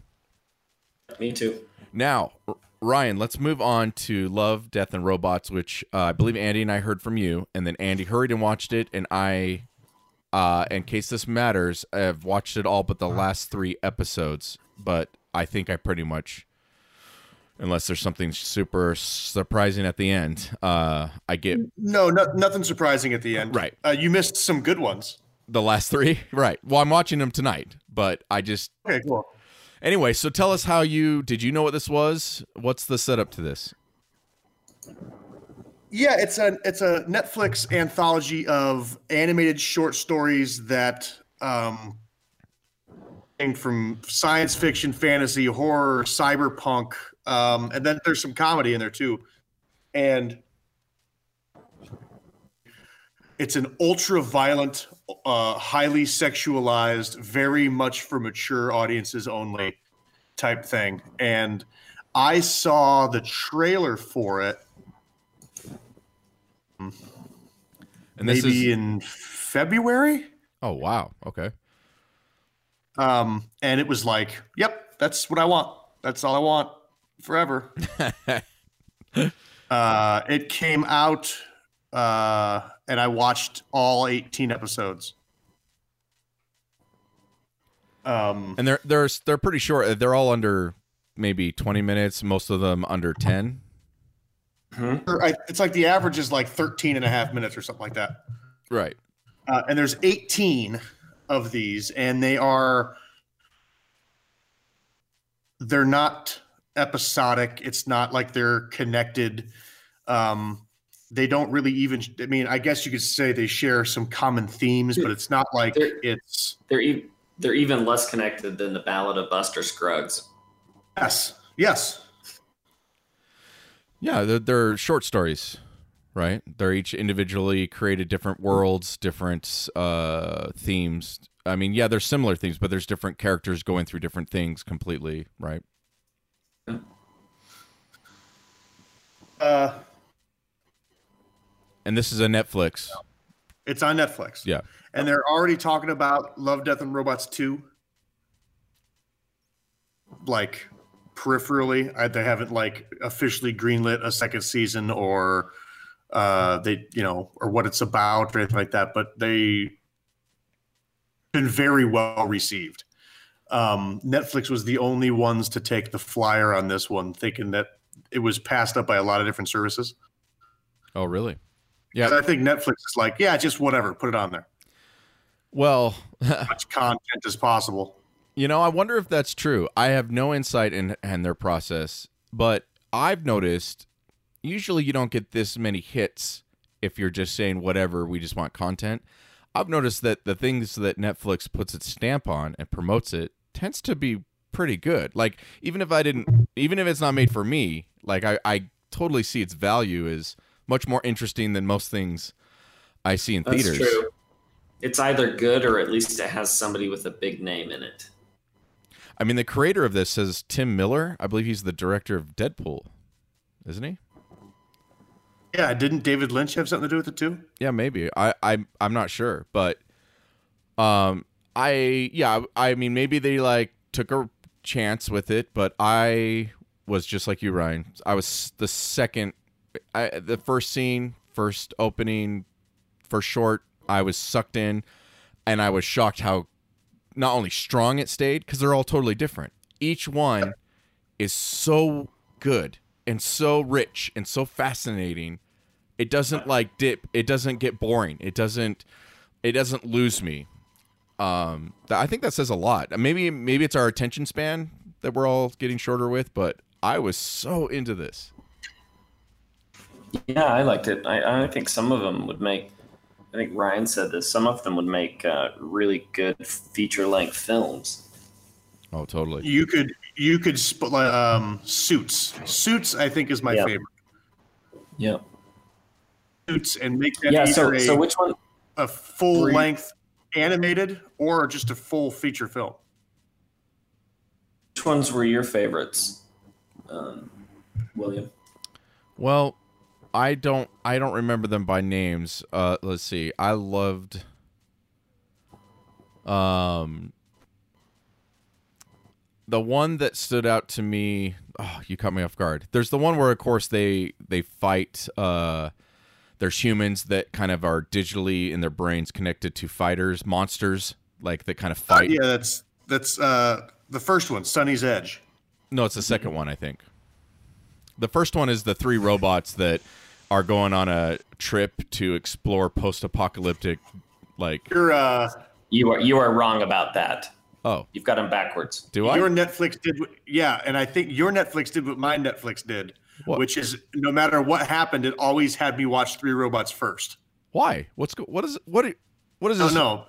Me too. Now, R- Ryan, let's move on to Love, Death, and Robots, which uh, I believe Andy and I heard from you, and then Andy hurried and watched it, and I, uh, in case this matters, I've watched it all but the last three episodes, but I think I pretty much, unless there's something super surprising at the end, uh, I get no, no, nothing surprising at the end. Right. Uh, you missed some good ones. the last three. Right. Well, I'm watching them tonight, but I just Okay, cool. anyway. So tell us how you did. You know what this was? What's the setup to this? Yeah, it's a it's a Netflix anthology of animated short stories that um from science fiction, fantasy, horror, cyberpunk, um, and then there's some comedy in there too. And it's an ultra violent, uh, highly sexualized, very much for mature audiences only type thing. And I saw the trailer for it And this maybe is in February. oh wow okay. Um, and it was like, yep, that's what I want. That's all I want forever. uh, it came out, uh, and I watched all 18 episodes. Um, And they're they're they're pretty short. They're all under maybe 20 minutes, most of them under 10. I- it's like the average is like 13 and a half minutes or something like that. Right. Uh, and there's 18 of these, and they are they're not episodic. It's not like they're connected. Um, they don't really even. I mean, I guess you could say they share some common themes, but it's not like They're- it's They're e- they're even less connected than the Ballad of Buster Scruggs. yes, yes, Yeah, they're, they're short stories, right? They're each individually created different worlds, different uh themes. I mean, yeah, there's similar themes, but there's different characters going through different things completely, right? uh, And this is a Netflix. It's on Netflix. Yeah. And they're already talking about Love, Death, and Robots 2. Like peripherally. I, they haven't like officially greenlit a second season or uh they you know or what it's about or anything like that, but they been very well received. Um Netflix was the only ones to take the flyer on this one, thinking that it was passed up by a lot of different services. Oh, really? Yeah. I think Netflix is like, yeah, just whatever, put it on there. Well, as Much content as possible. You know, I wonder if that's true. I have no insight in, in their process, but I've noticed usually you don't get this many hits if you're just saying whatever, we just want content. I've noticed that the things that Netflix puts its stamp on and promotes it tends to be pretty good. Like even if I didn't even if it's not made for me, like I, I totally see its value is much more interesting than most things I see in That's theaters. true. It's either good or at least it has somebody with a big name in it. I mean, the creator of this says Tim Miller. I believe he's the director of Deadpool, isn't he? Yeah, didn't David Lynch have something to do with it too? Yeah, maybe. I I I'm not sure, but um, I yeah, I mean, maybe they like took a chance with it, but I was just like you, Ryan. I was the second, I the first scene, first opening, first short. I was sucked in, and I was shocked how not only strong it stayed because they're all totally different. Each one is so good and so rich and so fascinating. It doesn't like dip. It doesn't get boring. It doesn't. It doesn't lose me. Um, I think that says a lot. Maybe maybe it's our attention span that we're all getting shorter with, but I was so into this. Yeah, I liked it. I, I think some of them would make. I think Ryan said this. Some of them would make uh, really good feature-length films. Oh, totally. You could you could sp- like, um Suits. Suits I think is my Yeah. favorite. Yeah. Suits and make that Yeah. So, a, so which one? a full length animated or just a full feature film. Which ones were your favorites, um, William? Well, I don't I don't remember them by names. Uh let's see. I loved um the one that stood out to me, oh, you caught me off guard. There's the one where of course they they fight uh there's humans that kind of are digitally in their brains connected to fighters, monsters like that kind of fight. Yeah, that's that's uh the first one, Sonnie's Edge. No, it's the second one, I think. The first one is the three robots that are going on a trip to explore post-apocalyptic, like Your uh You are you are wrong about that. oh, You've got them backwards. do I? your Netflix did yeah, and I think your Netflix did what my Netflix did, What? which is no matter what happened, it always had me watch Three Robots first. Why? What's go- what is what? i- What is Oh this? no,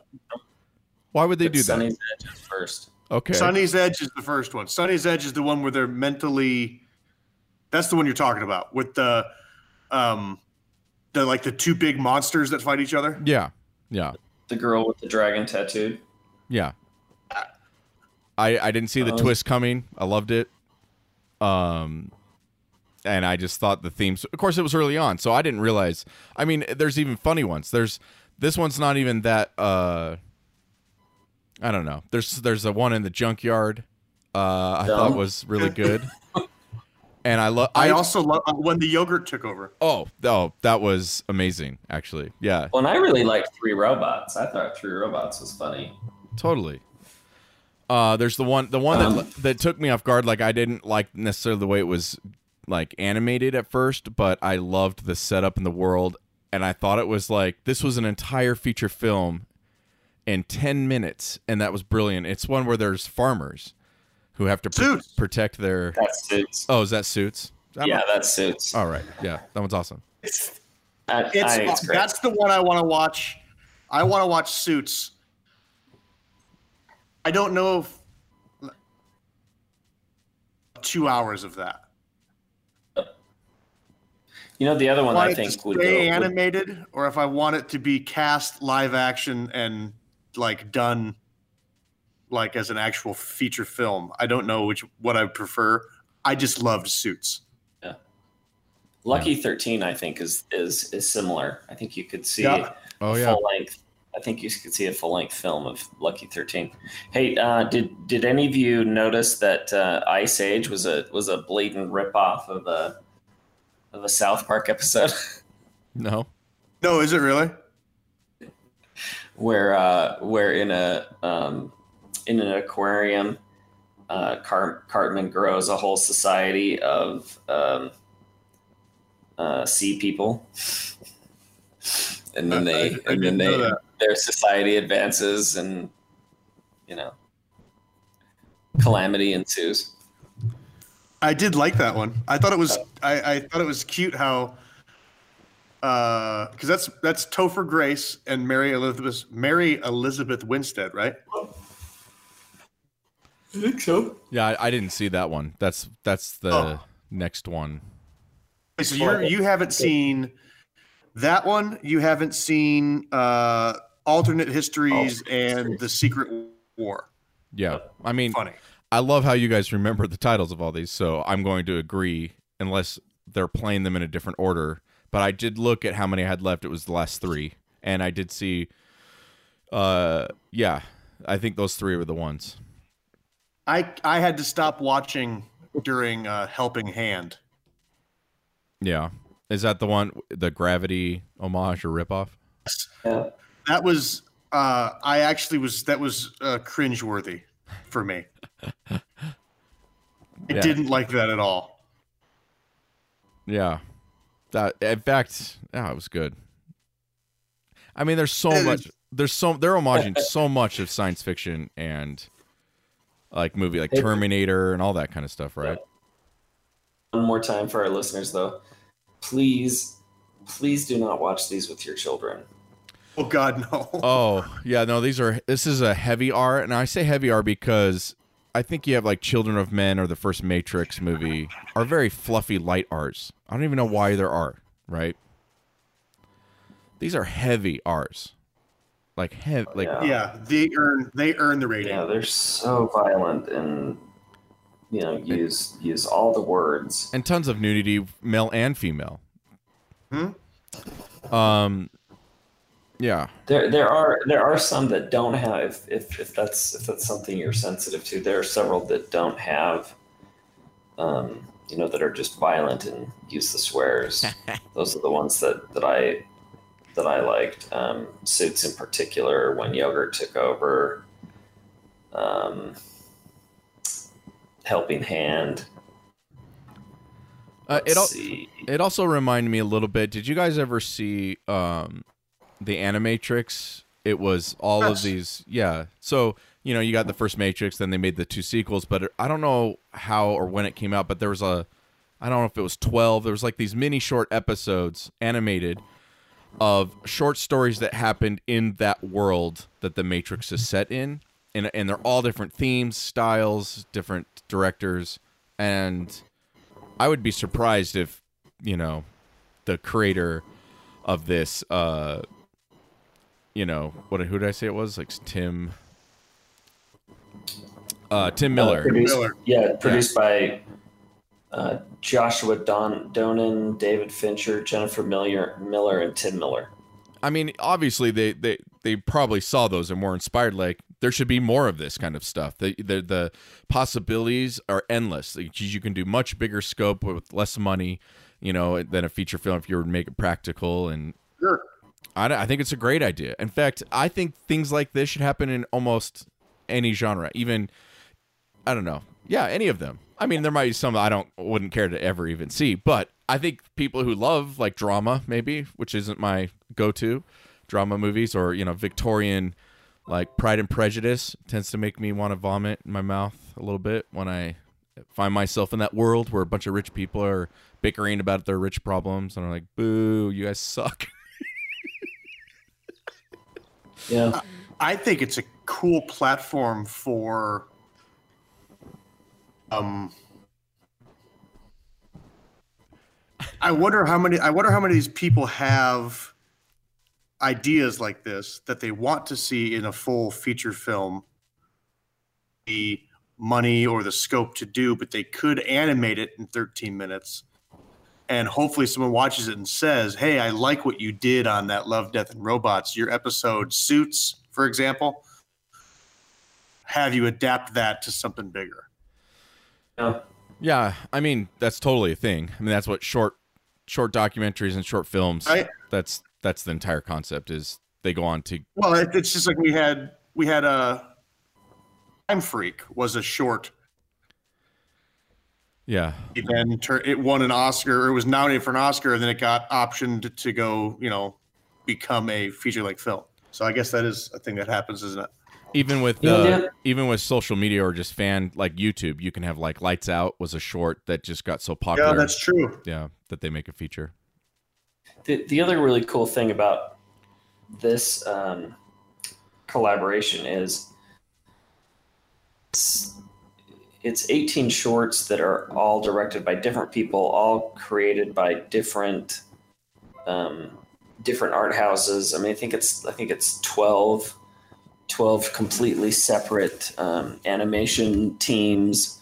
Why would they Put do that? Sonnie's Edge is first. Okay, Sonnie's Edge is the first one. Sonnie's Edge is the one where they're mentally. That's the one you're talking about with the, um, the like the two big monsters that fight each other. yeah, yeah, The girl with the dragon tattooed. yeah. I I didn't see the Oh. twist coming. I loved it. Um, and I just thought the themes. Of course, it was early on, so I didn't realize. I mean, there's even funny ones. There's this one's not even that. uh I don't know. There's there's a one in the junkyard. Uh, I thought was really good. And I love. I also love when the yogurt took over. Oh, oh, that was amazing. Actually, yeah, Well, and I really liked Three Robots. I thought Three Robots was funny. totally. Uh, there's the one, the one Um, that that took me off guard. Like I didn't like necessarily the way it was like animated at first, but I loved the setup in the world, and I thought it was like this was an entire feature film in ten minutes, and that was brilliant. It's one where there's farmers who have to pr- protect their. That suits. Oh, is that suits? I'm yeah, not- that suits. All right. Yeah, that one's awesome. It's, I, It's, I it's great. that's the one I want to watch. I want to watch Suits. I don't know if two hours of that. You know, the other one want I it to think would stay go. would- animated, or if I want it to be cast live action and like done like as an actual feature film. I don't know which what I prefer. I just loved Suits. Yeah. Lucky Thirteen, I think, is is is similar. I think you could see Yeah. Oh a yeah. full length. I think you could see a full length film of Lucky Thirteen. Hey, uh, did did any of you notice that uh, Ice Age was a was a blatant ripoff of a of a South Park episode No. No, is it really? where uh, where in a um, in an aquarium, uh, Cart- Cartman grows a whole society of um, uh, sea people, and then they I- I and then they their society advances, and you know, calamity ensues. I did like that one. I thought it was I, I thought it was cute how because that's that's Topher Grace and Mary Elizabeth Mary Elizabeth Winstead, right? I think so. Yeah, I, I didn't see that one. That's that's the Oh. next one. So you you haven't seen that one. You haven't seen uh, alternate histories Alternate and the Secret War. Yeah. I mean, Funny. I love how you guys remember the titles of all these, so I'm going to agree unless they're playing them in a different order. But I did look at how many I had left. It was the last three, and I did see. Uh, yeah, I think those three were the ones. I I had to stop watching during uh, Helping Hand. Yeah, is that the one, the Gravity homage or ripoff? Yeah. That was uh, I actually was that was uh, cringeworthy for me. I Yeah. didn't like that at all. Yeah, that in fact, yeah, it was good. I mean, there's so much. There's so they're homaging so much of science fiction and like movie like Terminator and all that kind of stuff, right? One more time for our listeners, though, please, please do not watch these with your children. Oh God, no. Oh yeah, no, these are this is a heavy R, and I say heavy R because I think you have like Children of Men or the first Matrix movie are very fluffy light R's. I don't even know why there are, right? These are heavy R's, like heavy, like Yeah. yeah, they earn they earn the rating. Yeah, they're so violent and you know use use all the words. and tons of nudity, male and female. Hmm? Um, yeah, There there are there are some that don't have if, if if that's if that's something you're sensitive to. There are several that don't have. Um, you know that are just violent and use the swears. Those are the ones that that I that I liked. Um, Suits in particular, when yogurt took over. Um, helping hand. uh, it al- it also reminded me a little bit. Did you guys ever see um, the Animatrix? It was all of these, yeah. So you know, you got the first Matrix, then they made the two sequels, but I don't know how or when it came out. But there was a, I don't know if it was twelve. There was like these mini short episodes animated of short stories that happened in that world that the Matrix is set in, and and they're all different themes, styles, different directors, and I would be surprised if you know the creator of this, uh, you know, what who did I say it was? Like Tim, uh, Tim Uh, produced, Miller. Yeah, produced by uh, Joshua Don Donen, David Fincher, Jennifer Miller, Miller, and Tim Miller. I mean, obviously they they they probably saw those and were inspired. Like there should be more of this kind of stuff. The the, the possibilities are endless. Like, you can do much bigger scope with less money, you know, than a feature film if you were to make it practical. And Sure. I, I think it's a great idea. In fact, I think things like this should happen in almost any genre. Even I don't know. Yeah, any of them. I mean, there might be some I don't wouldn't care to ever even see, but I think people who love like drama, maybe, which isn't my go-to drama movies, or you know, Victorian like Pride and Prejudice tends to make me want to vomit in my mouth a little bit when I find myself in that world where a bunch of rich people are bickering about their rich problems, and I'm like, "Boo, you guys suck." Yeah, I think it's a cool platform for um I wonder how many I wonder how many of these people have ideas like this that they want to see in a full feature film the money or the scope to do but they could animate it in 13 minutes and hopefully someone watches it and says, "Hey, I like what you did on that Love, Death, and Robots. Your episode Suits, for example. Have you adapt that to something bigger?" Yeah. Yeah, I mean that's totally a thing. I mean that's what short short documentaries and short films. Right. That's that's the entire concept is they go on to Well, it's just like we had we had a Time Freak was a short. yeah It then tur- it won an Oscar. Or it was nominated for an Oscar, and then it got optioned to go, you know, become a feature length film. So I guess that is a thing that happens, isn't it? Even with uh, Dan- even with social media or just fan like YouTube, you can have like Lights Out was a short that just got so popular. Yeah, that's true. yeah, that they make a feature. The, the other really cool thing about this um, collaboration is it's, it's 18 shorts that are all directed by different people, all created by different um, different art houses. I mean, I think it's I think it's 12, 12 completely separate um, animation teams.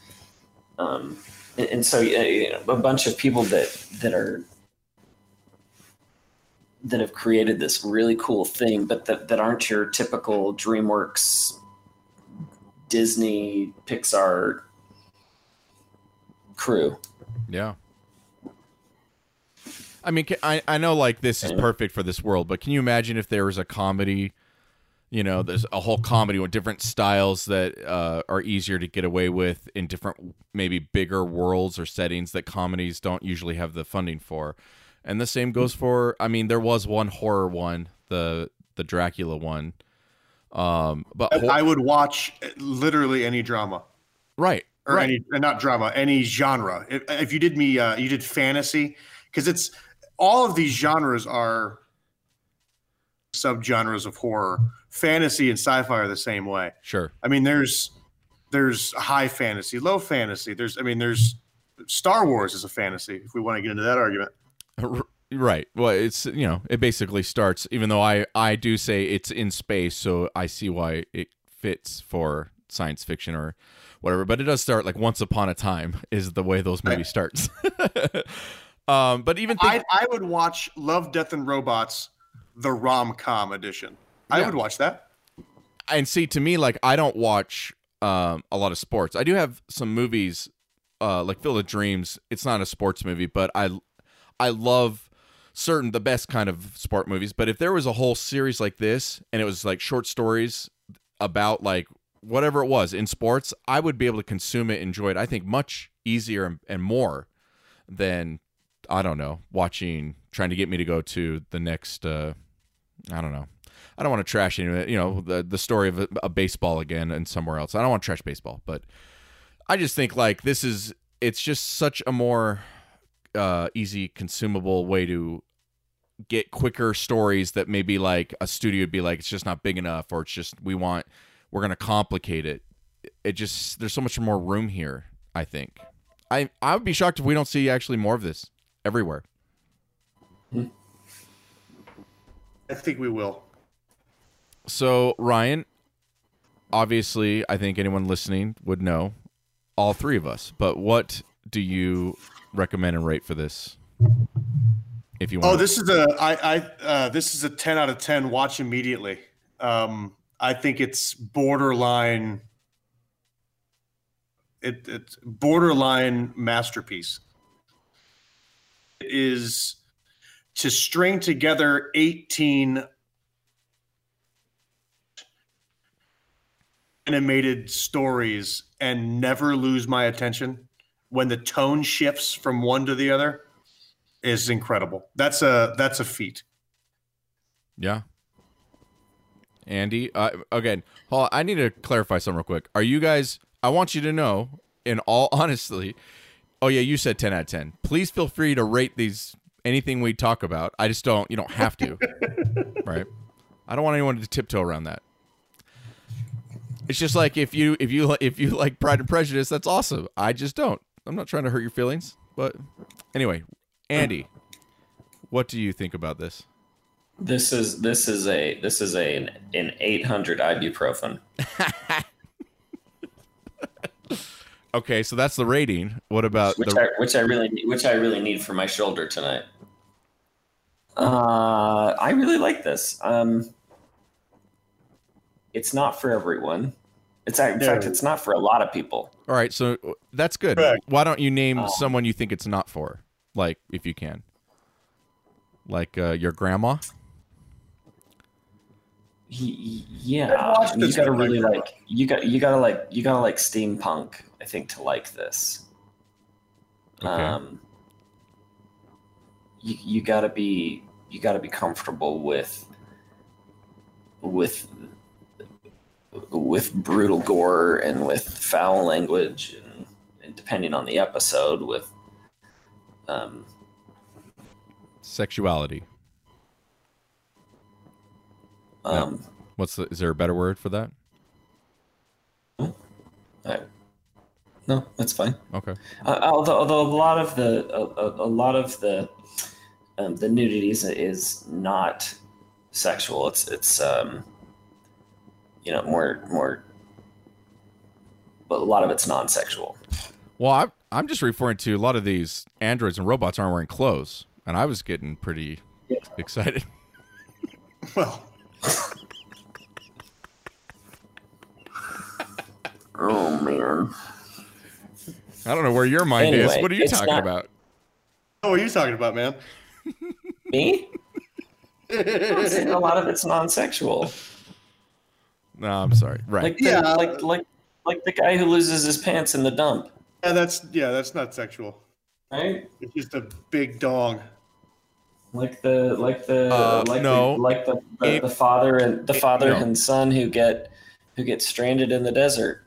Um, and, and so you know, a bunch of people that that are that have created this really cool thing, but that, that aren't your typical DreamWorks, Disney, Pixar crew. Yeah. I mean, I I know like this is perfect for this world, but can you imagine if there was a comedy? You know, there's a whole comedy with different styles that uh, are easier to get away with in different, maybe bigger worlds or settings that comedies don't usually have the funding for. And the same goes for. I mean, there was one horror one, the the Dracula one. Um, but hor- I would watch literally any drama right, or right. any uh, not drama, any genre. If, if you did me, uh, you did fantasy because it's all of these genres are subgenres of horror. Fantasy and sci-fi are the same way. sure. I mean, there's there's high fantasy, low fantasy. There's I mean, there's Star Wars is a fantasy. If we want to get into that argument, Right. Well, it's you know, it basically starts. Even though I I do say it's in space, so I see why it fits for science fiction or whatever. But it does start like once upon a time is the way those movies starts. um, but even think, I I would watch Love, Death, and Robots, the rom com edition. I Yeah. would watch that. and see to me like I don't watch um a lot of sports. I do have some movies uh like Field of Dreams. It's not a sports movie, but I I love certain the best kind of sport movies. But if there was a whole series like this and it was like short stories about like whatever it was in sports, I would be able to consume it, enjoy it. I think much easier and, and more than I don't know watching trying to get me to go to the next. uh I don't know. I don't want to trash any. You know, the the story of a, a baseball again and somewhere else. I don't want to trash baseball, but I just think like this is it's just such a more uh, easy consumable way to get quicker stories that maybe like a studio would be like it's just not big enough or it's just we want we're gonna complicate it. It just there's so much more room here. I think. I I would be shocked if we don't see actually more of this everywhere. I think we will. So, Ryan, obviously, I think anyone listening would know all three of us, but what do you recommend and rate for this? If you want, Oh, this is a I I uh, this is a ten out of ten. Watch immediately. Um, I think it's borderline. It, it's borderline masterpiece. It is to string together eighteen animated stories and never lose my attention when the tone shifts from one to the other is incredible. That's a that's a feat. yeah. Andy, uh, again, on, I need to clarify something real quick. Are you guys? I want you to know, in all honestly. Oh yeah, you said ten out of ten. Please feel free to rate these anything we talk about. I just don't. You don't have to. right? I don't want anyone to tiptoe around that. It's just like if you if you if you like Pride and Prejudice, that's awesome. I just don't. I'm not trying to hurt your feelings, but anyway, Andy, what do you think about this? This is this is a this is a an, an 800 ibuprofen. Okay, so that's the rating. What about which the? I which I really which I really need for my shoulder tonight. Uh, I really like this. Um, it's not for everyone. It's in No. fact, it's not for a lot of people. All right, so that's good. Correct. Why don't you name Um, someone you think it's not for? Like, if you can. Like uh, your grandma. He, yeah, you gotta really grandma. like you got you gotta like you gotta like steampunk. I think to like this. Okay. Um, you you gotta be you gotta be comfortable with with with brutal gore and with foul language and, and depending on the episode with um Sexuality. um What's the? Is there a better word for that? I- no that's fine Okay. Uh, although, although a lot of the a, a, a lot of the um, the nudity is, is not sexual. It's it's um, you know more more, but a lot of it's non-sexual. Well, I'm I'm just referring to a lot of these androids and robots aren't wearing clothes, and I was getting pretty Yeah. excited. Well, Oh man! I don't know where your mind is. What are you talking not- about? Oh, what are you talking about, man? Me? I'm saying a lot of it's non-sexual. No, I'm sorry. Right. Like the, Yeah. like like like the guy who loses his pants in the dump, Yeah, that's yeah, that's not sexual. right? It's just a big dong. Like the like the Uh, like no. the, like the the, It- the father and the it- father no. and son who get who get stranded in the desert.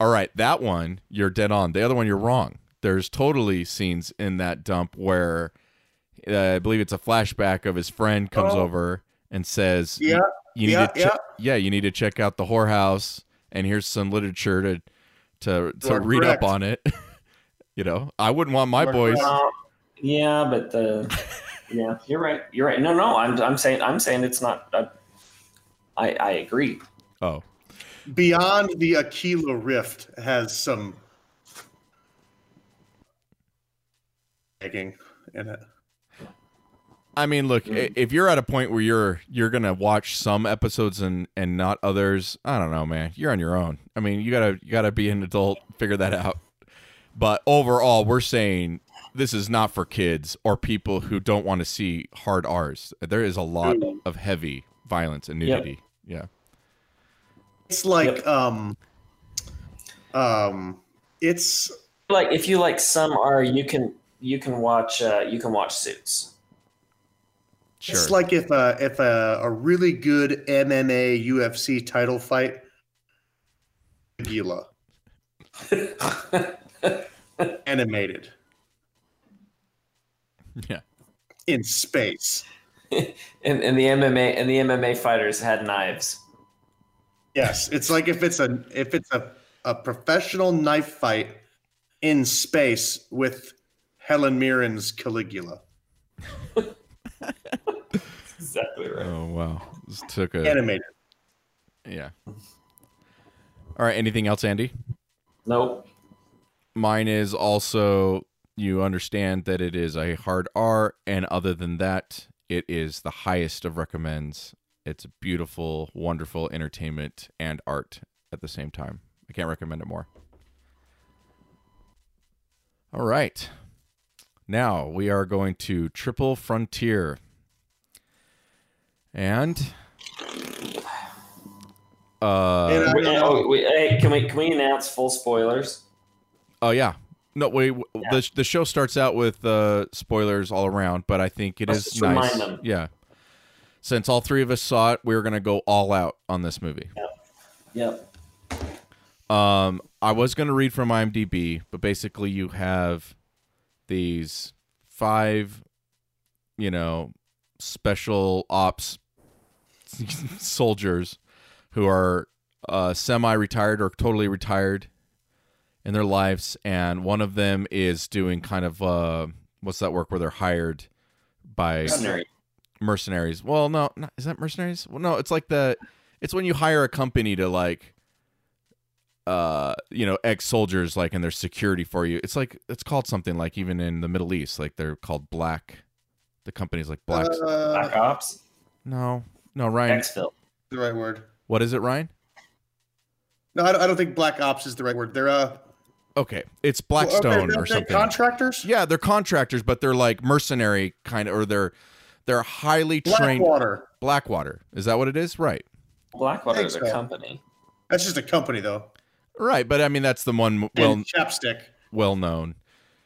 All right, that one you're dead on. The other one you're wrong. There's totally scenes in that dump where uh, I believe it's a flashback of his friend comes Oh. over and says, Yeah, you need yeah, to che- yeah, you need to check out the whorehouse, and here's some literature to to to are read correct. up on it." you know, I wouldn't want my You are boys. correct. Yeah, but the yeah, you're right. You're right. No, no, I'm I'm saying I'm saying it's not. Uh, I I agree. Oh, Beyond the Aquila Rift has some making in it. I mean, look, Mm. i if you're at a point where you're you're gonna watch some episodes and and not others, I don't know, man. You're on your own. I mean, you gotta you gotta be an adult, figure that out. But overall, we're saying this is not for kids or people who don't want to see hard R's. There is a lot Mm. of heavy violence and Yep. nudity. Yeah. It's like Yep. um um it's Like if you like some are you can you can watch uh, you can watch Suits. Sure. it's like if a if a, a really good MMA UFC title fight Aquila animated yeah. in space. and and the MMA and the MMA fighters had knives. Yes, it's like if it's a if it's a, a professional knife fight in space with Helen Mirren's Caligula. Exactly right. Oh wow. This took a Animated. yeah. All right. Anything else, Andy? Nope. Mine is also you understand that it is a hard R, and other than that, it is the highest of recommends. It's beautiful, wonderful entertainment and art at the same time. I can't recommend it more. All right. Now we are going to Triple Frontier. And uh And I- oh, wait, hey, can we can we announce full spoilers? Oh yeah. No, wait. w The the show starts out with uh, spoilers all around, but I think it Let's is just nice. remind them. Yeah. Since all three of us saw it, we are gonna go all out on this movie. Yep. Um, I was gonna read from IMDb, but basically you have these five, you know, special ops soldiers who are uh, semi-retired or totally retired in their lives, and one of them is doing kind of uh, what's that work where they're hired by Mercenary. mercenaries. Well, no, not, is that mercenaries? Well, no, it's like the it's when you hire a company to like uh you know ex soldiers like and their security for you. It's like it's called something like even in the Middle East like they're called black. The company's like black. Uh, Black Ops, no, no, Ryan. Exfil. the right word. What is it, Ryan? No, I don't, I don't think Black Ops is the right word. They're uh, Okay, it's well, okay, Blackstone or they're something. Contractors. yeah, they're contractors, but they're like mercenary kind of, or they're they're highly trained. Blackwater. Blackwater. Is that what it is? Right. Blackwater is a Think so. company. That's just a company, though. Right, but I mean that's the one well and chapstick. well known.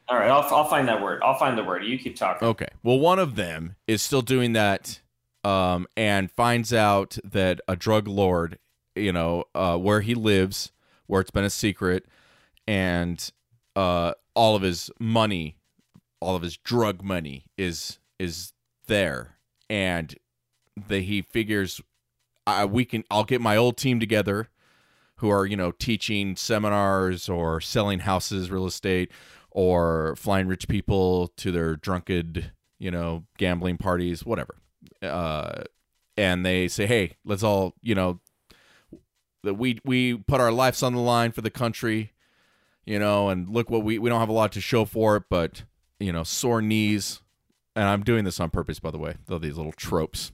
All right, I'll, I'll find that word. I'll find the word. You keep talking. Okay. Well, one of them is still doing that um, and finds out that a drug lord, you know, uh, where he lives, where it's been a secret, and uh, all of his money, all of his drug money is is there, and that he figures, I, we can, I'll get my old team together, who are you know teaching seminars or selling houses, real estate, or flying rich people to their drunkard, you know, gambling parties, whatever. Uh, and they say, "Hey, let's all, you know, that we we put our lives on the line for the country, you know, and look what we we don't have a lot to show for it, but you know, sore knees." And I'm doing this on purpose, by the way. Though these little tropes.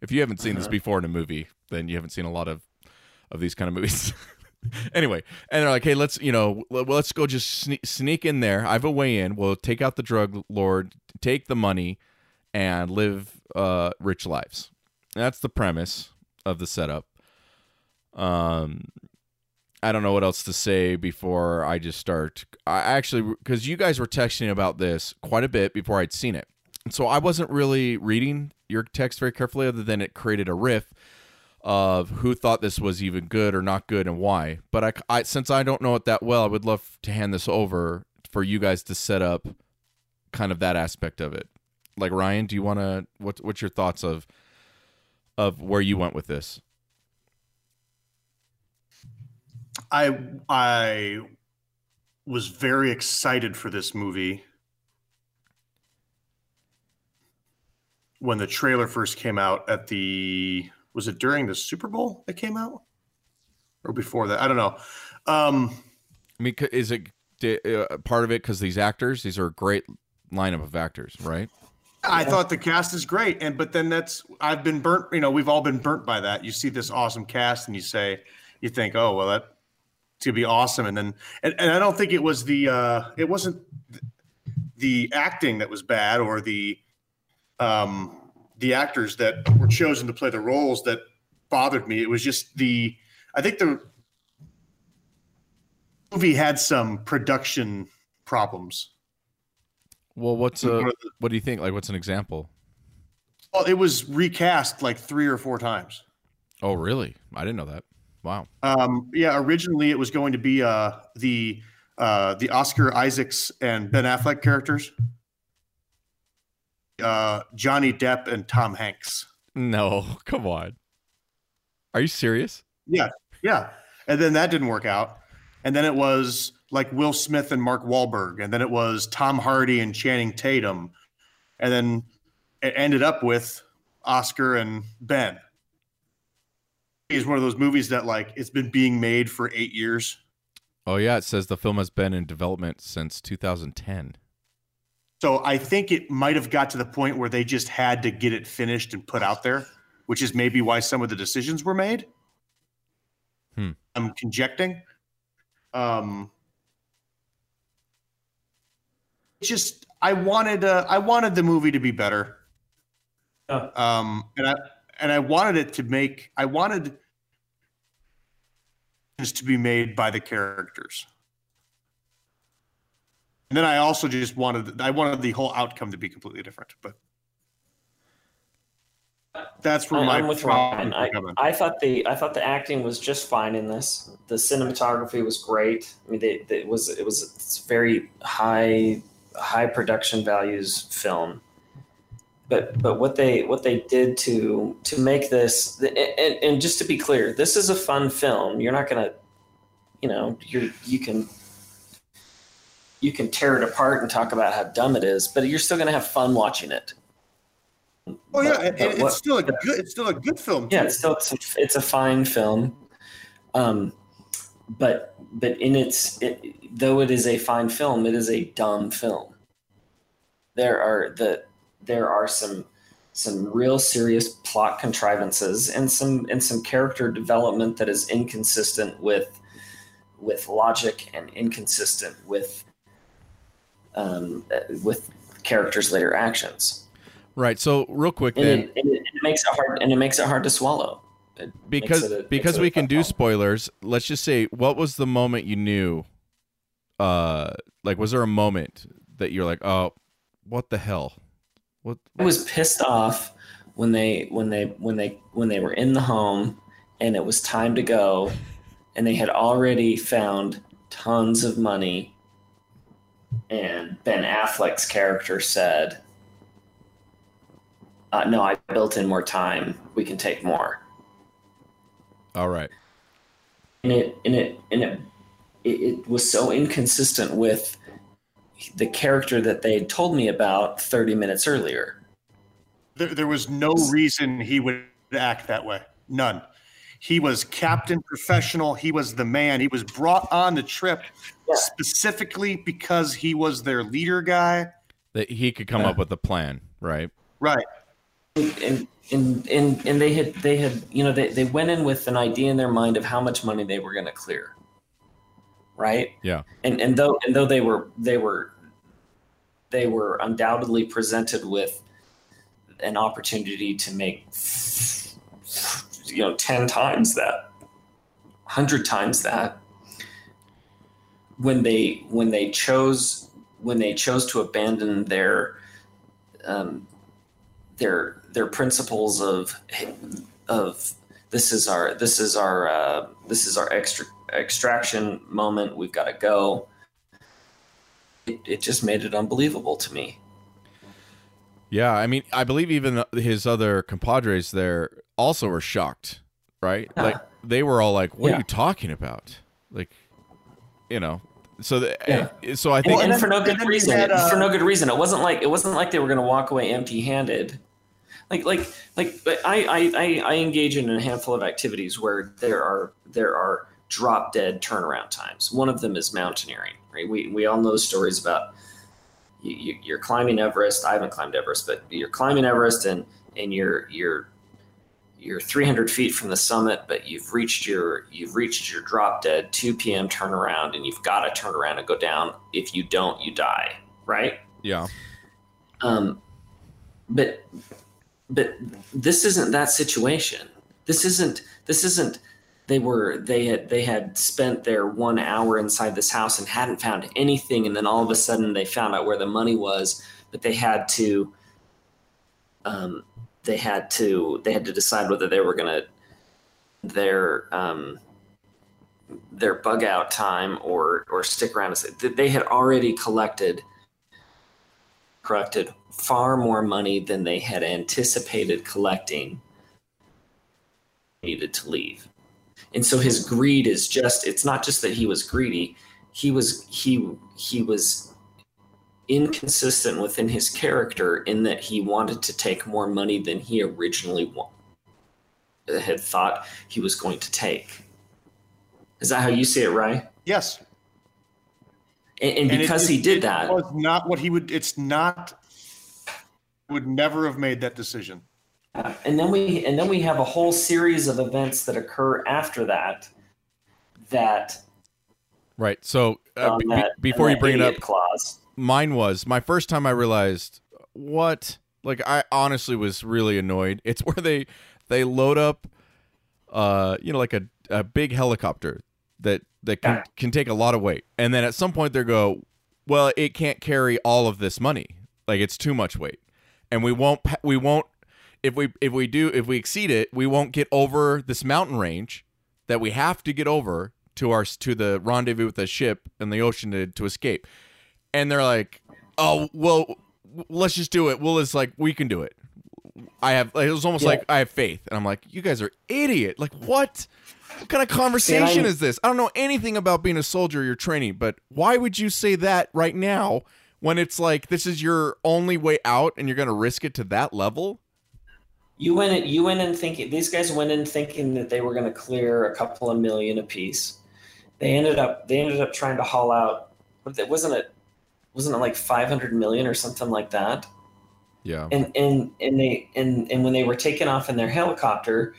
If you haven't seen this Uh-huh. before in a movie, then you haven't seen a lot of of these kind of movies. anyway, and they're like, "Hey, let's you know, let's go just sneak, sneak in there. I have a way in. We'll take out the drug lord, take the money, and live uh, rich lives." That's the premise of the setup. Um, I don't know what else to say before I just start. I actually because you guys were texting about this quite a bit before I'd seen it, so I wasn't really reading your text very carefully, other than it created a riff of who thought this was even good or not good and why. But I, I since I don't know it that well, I would love to hand this over for you guys to set up kind of that aspect of it. Like Ryan, do you want to what what's your thoughts of of where you went with this? I I was very excited for this movie when the trailer first came out at the was it during the Super Bowl that came out or before that I don't know. Um, I mean, is it uh, part of it because these actors? These are a great lineup of actors, right? I thought the cast is great, and but then that's I've been burnt. You know, we've all been burnt by that. You see this awesome cast, and you say, you think, oh well, that to be awesome, and then and, and I don't think it was the uh, it wasn't the acting that was bad or the um the actors that were chosen to play the roles that bothered me. It was just the I think the movie had some production problems. Well, what's a One of the- what do you think? Like, what's an example? Well, it was recast like three or four times. Oh, really? I didn't know that. Wow. Um, yeah, originally it was going to be uh, the uh, the Oscar Isaac's and Ben Affleck characters, uh, Johnny Depp and Tom Hanks. No, come on. Are you serious? Yeah, yeah, and then that didn't work out, and then it was like Will Smith and Mark Wahlberg, and then it was Tom Hardy and Channing Tatum, and then it ended up with Oscar and Ben. It's one of those movies that like it's been being made for eight years. Oh yeah, it says the film has been in development since 2010. So I think it might have got to the point where they just had to get it finished and put out there, which is maybe why some of the decisions were made. Hmm. I'm conjecting. Um, just I wanted uh, I wanted the movie to be better. Oh. Um, and I and I wanted it to make I wanted this to be made by the characters. And then I also just wanted I wanted the whole outcome to be completely different, but that's where I- my with problem Ryan. I. I thought the I thought the acting was just fine in this. The cinematography was great. I mean, they, they, it was it was very high high production values film. But but what they what they did to to make this and, and just to be clear, this is a fun film. You're not gonna, you know, you're you can you can tear it apart and talk about how dumb it is, but you're still gonna have fun watching it. Oh yeah, But- and, and what- it's still a good it's still a good film. yeah, it's still it's a, it's a fine film. Um, but but in its it, though it is a fine film, it is a dumb film. There are the there are some some real serious plot contrivances and some and some character development that is inconsistent with with logic and inconsistent with um, with characters' later actions. Right. So real quick And, then, it, and it, it makes it hard and it makes it hard to swallow. It because a- because we can do spoilers. Let's just say, what was the moment you knew? Uh, like, was there a moment that you're like, oh, what the hell? What? I was pissed off when they when they when they when they were in the home and it was time to go and they had already found tons of money and Ben Affleck's character said uh, no I built in more time we can take more All right. and it and it and it it, it was so inconsistent with the character that they had told me about 30 minutes earlier There, there was no reason he would act that way. None. He was captain professional. He was the man. He was brought on the trip Yeah. specifically because he was their leader guy. That he could come Yeah. up with a plan, right? Right. and and and and they had they had you know they, they went in with an idea in their mind of how much money they were going to clear right Yeah. and and though and though they were they were they were undoubtedly presented with an opportunity to make you know 10 times that 100 times that when they when they chose when they chose to abandon their um, their their principles of of this is our this is our uh, this is our extra extraction moment. We've got to go. It, it just made it unbelievable to me. Yeah. I mean, I believe even his other compadres there also were shocked, right? Yeah. Like they were all like, "What Yeah. are you talking about?" Like, you know. So, the, Yeah. so I think Well, and for no good reason. had, uh, for no good reason. It wasn't like it wasn't like they were going to walk away empty-handed. Like like like I, I I I engage in a handful of activities where there are there are drop dead turnaround times. One of them is mountaineering. Right. We we all know stories about you, you, you're climbing Everest. I haven't climbed Everest, but you're climbing Everest and and you're you're you're 300 feet from the summit, but you've reached your you've reached your drop dead 2 p.m. turnaround, and you've got to turn around and go down. If you don't, you die. Right. yeah. Um, but but this isn't that situation. This isn't this isn't they were they had they had spent their one hour inside this house and hadn't found anything and then all of a sudden they found out where the money was but they had to um, they had to they had to decide whether they were gonna their um, their bug out time or or stick around they had already collected collected far more money than they had anticipated collecting needed to leave. And so his greed is just it's not just that he was greedy he was he he was inconsistent within his character in that he wanted to take more money than he originally wa- had thought he was going to take is that how you see it right Yes. and, and And it- because it- he did it that was not what he would. It's not. Would never have made that decision. Uh, and then we and then we have a whole series of events that occur after that that, Right. So, uh, on be- that be- before on you bring it up, clause mine was my first time I realized what like I honestly was really annoyed. It's where they they load up uh you know like a, a big helicopter that that can, can take a lot of weight. And then at some point they go, "Well, it can't carry all of this money. Like it's too much weight." And we won't we won't if we if we do if we exceed it, we won't get over this mountain range that we have to get over to our to the rendezvous with the ship in the ocean to, to escape and they're like, "Oh, well, let's just do it." Will is like, "We can do it." I have. Like, it was almost Yeah. like I have faith, and I'm like, "You guys are idiot! Like, what? What kind of conversation I'm- is this? I don't know anything about being a soldier. You're training, but why would you say that right now when it's like this is your only way out, and you're gonna risk it to that level?" you went in, you went in thinking these guys went in thinking that they were going to clear a couple of million apiece they ended up they ended up trying to haul out. It wasn't it wasn't it like five hundred million or something like that. Yeah. And and and they and and when they were taken off in their helicopter,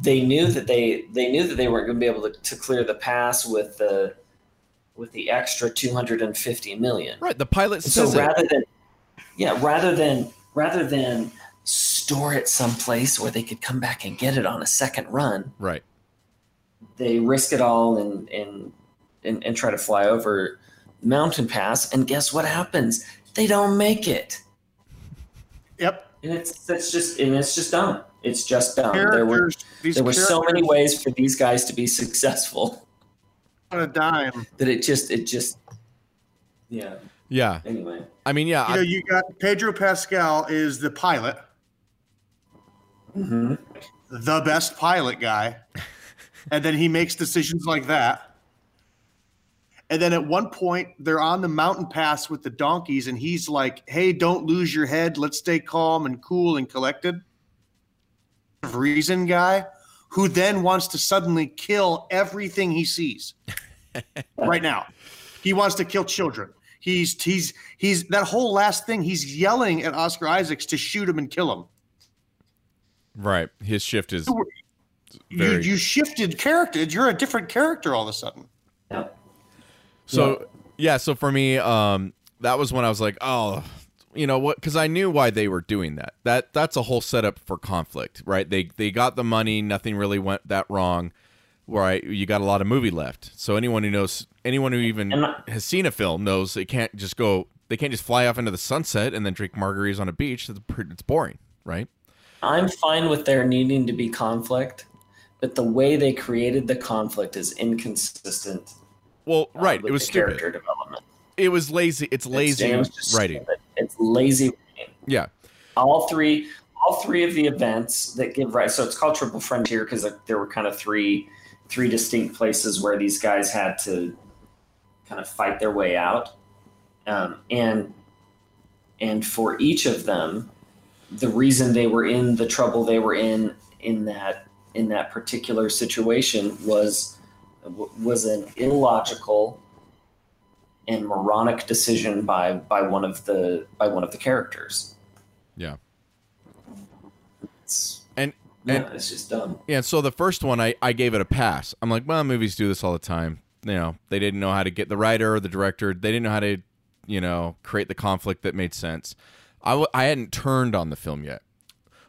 they knew that they they knew that they weren't going to be able to, to clear the pass with the with the extra 250 million. Right. The pilot And says so it. rather than yeah, rather than rather than store it someplace where they could come back and get it on a second run, Right. they risk it all and and and, and try to fly over mountain pass and guess what happens? They don't make it. Yep. And it's that's just and it's just dumb. It's just dumb. There were there were so many ways for these guys to be successful on a dime. that it just it just yeah. Yeah. Anyway, I mean, yeah. You I- know, you got Pedro Pascal is the pilot, hmm the best pilot guy, and then he makes decisions like that. And then at one point, they're on the mountain pass with the donkeys, and he's like, "Hey, don't lose your head. Let's stay calm and cool and collected." Reason guy, who then wants to suddenly kill everything he sees. right now, he wants to kill children. He's he's he's that whole last thing. He's yelling at Oscar Isaacs to shoot him and kill him. right. His shift is You Very- you shifted character. You're a different character all of a sudden. yeah. So yeah, so for me, um, that was when I was like, oh, you know what? Because I knew why they were doing that. That that's a whole setup for conflict, right? They they got the money, nothing really went that wrong. Right, you got a lot of movie left. So anyone who knows, anyone who even I- has seen a film knows it can't just go. They can't just fly off into the sunset and then drink margaritas on a beach. It's, it's boring, right? I'm fine with there needing to be conflict, but the way they created the conflict is inconsistent. Well, uh, right. with It was stupid. character development. It was lazy. It's lazy It's, it writing. stupid. It's lazy writing. Yeah. all three all three of the events that give rise so it's called triple frontier because there were kind of three three distinct places where these guys had to kind of fight their way out um, and and for each of them the reason they were in the trouble they were in in that in that particular situation was was an illogical and moronic decision by by one of the by one of the characters Yeah. it's And yeah, and it's just dumb. Yeah, so the first one I, I gave it a pass. I'm like, well, movies do this all the time. You know, they didn't know how to get the writer or the director. They didn't know how to, you know, create the conflict that made sense. I, w- I hadn't turned on the film yet.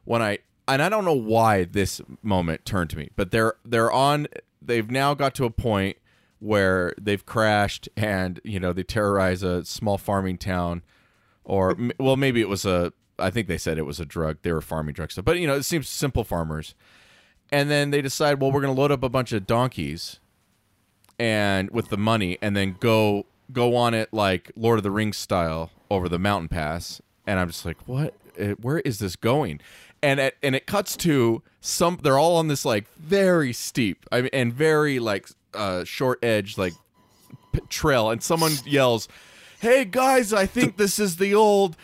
When I and I don't know why this moment turned to me, but they're they're on. They've now got to a point where they've crashed and you know they terrorize a small farming town, or well maybe it was a. I think they said it was a drug. They were farming drug stuff, but you know it seems simple farmers and then they decide, well, we're going to load up a bunch of donkeys, and with the money, and then go go on it like Lord of the Rings style over the mountain pass. And I'm just like, what? Eh, Where is this going? And it, and it cuts to some. They're all on this like very steep, I mean, and very like uh, short edge like p- trail, and someone yells, "Hey guys, I think this is the old."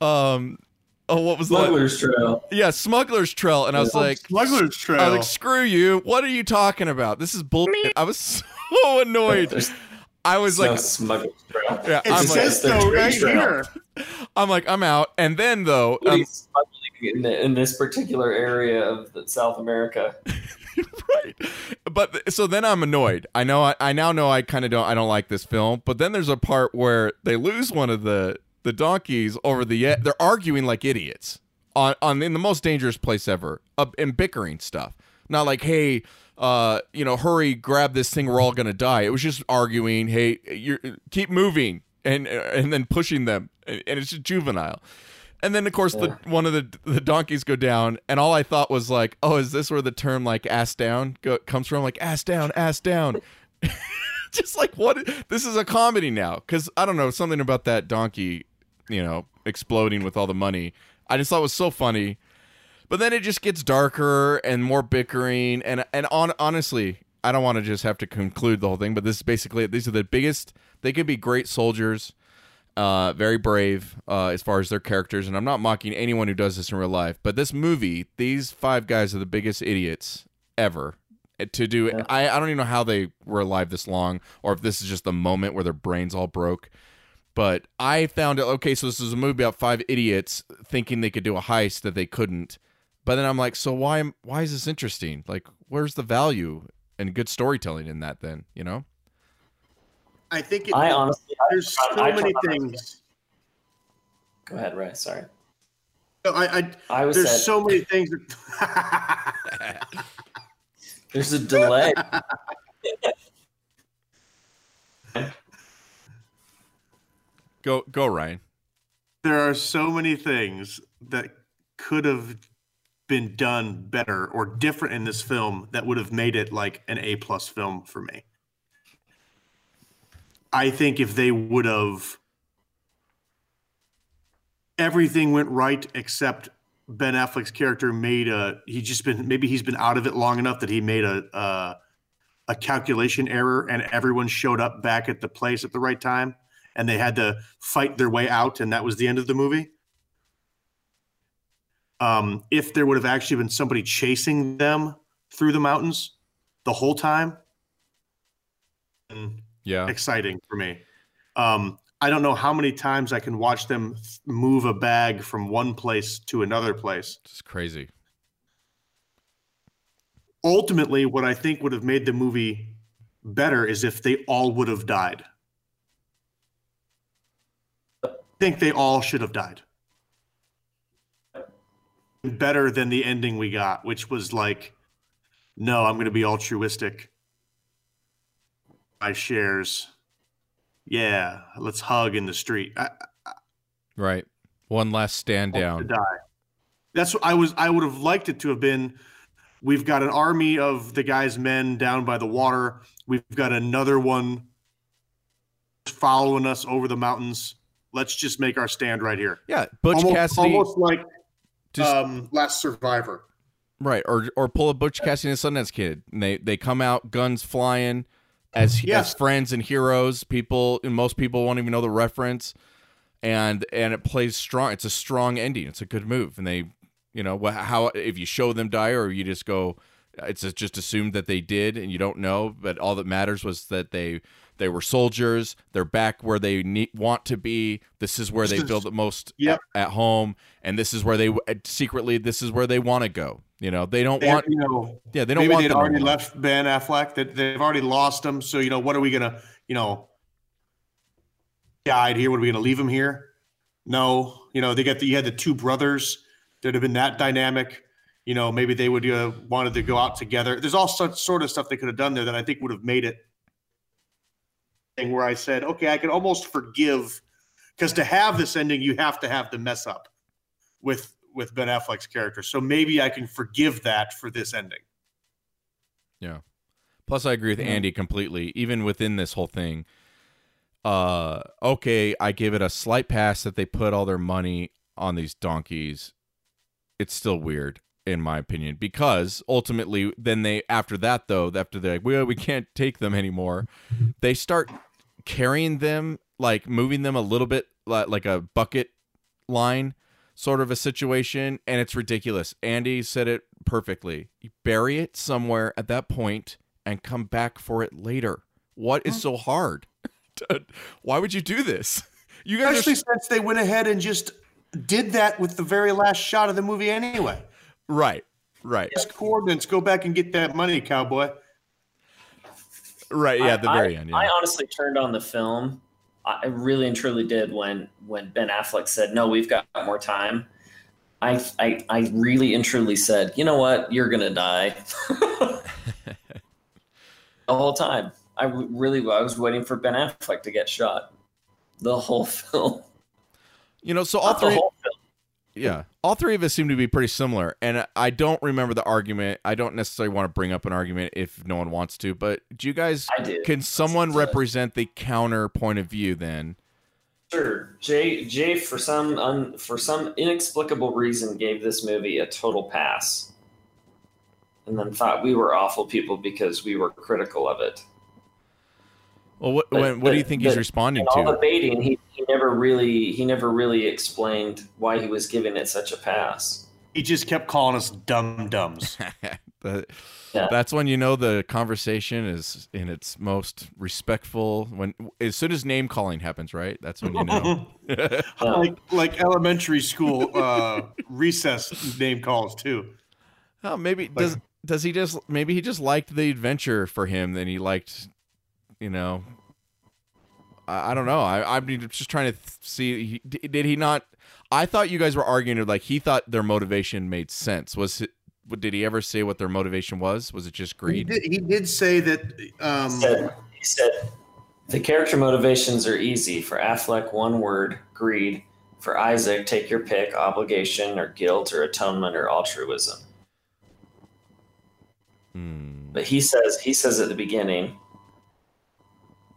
Um, oh, what was the Smuggler's Trail. yeah, Smuggler's Trail, and I was like, Smuggler's Trail. I was like, screw you. What are you talking about? This is bullshit. I was so annoyed. There's I was no like, Smuggler's Trail. yeah, it I'm just like, says so right trail. here. I'm like, I'm out. And then though, um, Nobody's smuggling in, the, in this particular area of South America. right. But so then I'm annoyed. I know. I, I now know I kind of don't. I don't like this film. But then there's a part where they lose one of the the donkeys over the. They're arguing like idiots on on in the most dangerous place ever, uh, and bickering stuff. Not like, hey, uh, you know, hurry, grab this thing. We're all gonna die. It was just arguing. Hey, you keep moving, and and then pushing them, and, and it's just juvenile. And then of course the one of the the donkeys go down, and all I thought was like, oh, is this where the term like ass down go, comes from? Like ass down, ass down. Just like what? This is a comedy now because I don't know something about that donkey, you know, exploding with all the money. I just thought was so funny. But then it just gets darker and more bickering, and and on honestly, I don't want to just have to conclude the whole thing, but this is basically. These are the biggest. They could be great soldiers uh, very brave uh, as far as their characters, and I'm not mocking anyone who does this in real life. But this movie, these five guys are the biggest idiots ever, to do Yeah. I, I don't even know how they were alive this long or if this is just the moment where their brains all broke but i found it okay so this is a movie about five idiots thinking they could do a heist that they couldn't but then i'm like so why am- why is this interesting like where's the value and good storytelling in that then you know I think it, I honestly, there's I- so I many found- things. go ahead, Ray. Sorry, No, I, I I was. there's Said, so many things. That, there's a delay. go go ryan there are so many things that could have been done better or different in this film that would have made it like an A plus film for me. I think if they would have everything went right except Ben Affleck's character made a he just been maybe he's been out of it long enough that he made a a, calculation error and everyone showed up back at the place at the right time and they had to fight their way out and that was the end of the movie. Um, if there would have actually been somebody chasing them through the mountains the whole time and yeah. exciting for me. Um, i don't know how many times i can watch them move a bag from one place to another place. It's crazy. Ultimately what i think would have made the movie better is if they all would have died. I think they all should have died. Better than the ending we got which was like no i'm going to be altruistic my shares yeah let's hug in the street I, right one last stand down. That's what I was. I would have liked it to have been. We've got an army of the guy's men down by the water. We've got another one following us over the mountains. Let's just make our stand right here. yeah butch almost, cassidy almost like just um, Last Survivor. Right, or or pull a Butch Cassidy and Sundance Kid. And they they come out guns flying as Yes. as friends and heroes. People and most people won't even know the reference, and and it plays strong. It's a strong ending. It's a good move, and they, you know, how if you show them die or you just go, it's just assumed that they did and you don't know. But all that matters was that they they were soldiers. They're back where they need, want to be. This is where they feel the most Yep. at, at home, and this is where they secretly this is where they want to go. You know, they don't They, want you know, yeah, they don't maybe want they'd the already life. left Ben Affleck. That they've already lost him. So you know, what are we gonna? You know, died here. What are we gonna leave him here? No. You know, they got the you had the two brothers that have been that dynamic. You know, maybe they would uh, wanted to go out together. There's all such sort of stuff they could have done there that I think would have made it thing where I said, okay, I can almost forgive because to have this ending, you have to have the mess up with with Ben Affleck's character. So maybe I can forgive that for this ending. Yeah. Plus, I agree with. Andy completely. Even within this whole thing, uh, okay, I give it a slight pass that they put all their money on these donkeys. It's still weird, in my opinion, because ultimately, then they after that though, after they're like, well, we can't take them anymore, they start carrying them, like moving them a little bit, like, like a bucket line sort of a situation, and it's ridiculous. Andy said it perfectly. You bury it somewhere at that point and come back for it later. What is so hard? Why would you do this? You guys Especially since they went ahead and just did that with the very last shot of the movie anyway. right, right, Just coordinates, go back and get that money, cowboy. Right. Yeah, at the I- very I, end. I honestly turned on the film. I really and truly did when when Ben Affleck said, "No, we've got more time." I I, I really and truly said, "You know what? You're gonna die." the whole time, I really I was waiting for Ben Affleck to get shot. The whole film. You know, so all Not the three. Whole film. Yeah, all three of us seem to be pretty similar, and I don't remember the argument. I don't necessarily want to bring up an argument if no one wants to, but do you guys? I did. Can someone represent the counter point of view then? Sure. Jay Jay for some un, for some inexplicable reason gave this movie a total pass. And then thought we were awful people because we were critical of it. Well, what But- when, what do you think he's responding In all to? the baiting, he, he never really he never really explained why he was giving it such a pass. He just kept calling us dum dums. That, Yeah. That's when you know the conversation is in its most respectful. When as soon as name calling happens, right? That's when you know. Like like elementary school uh, recess name calls too. oh, maybe does does he just maybe he just liked the adventure for him? Then he liked, you know. I, I don't know. I I'm just trying to th- see. He, d- did he not? I thought you guys were arguing like he thought their motivation made sense. Was it? Did he ever say what their motivation was? Was it just He greed? did, he did say that. Um, said, he said the character motivations are easy for Affleck. One word: greed. For Isaac, take your pick: obligation or guilt or atonement or altruism. Hmm. But he says he says at the beginning,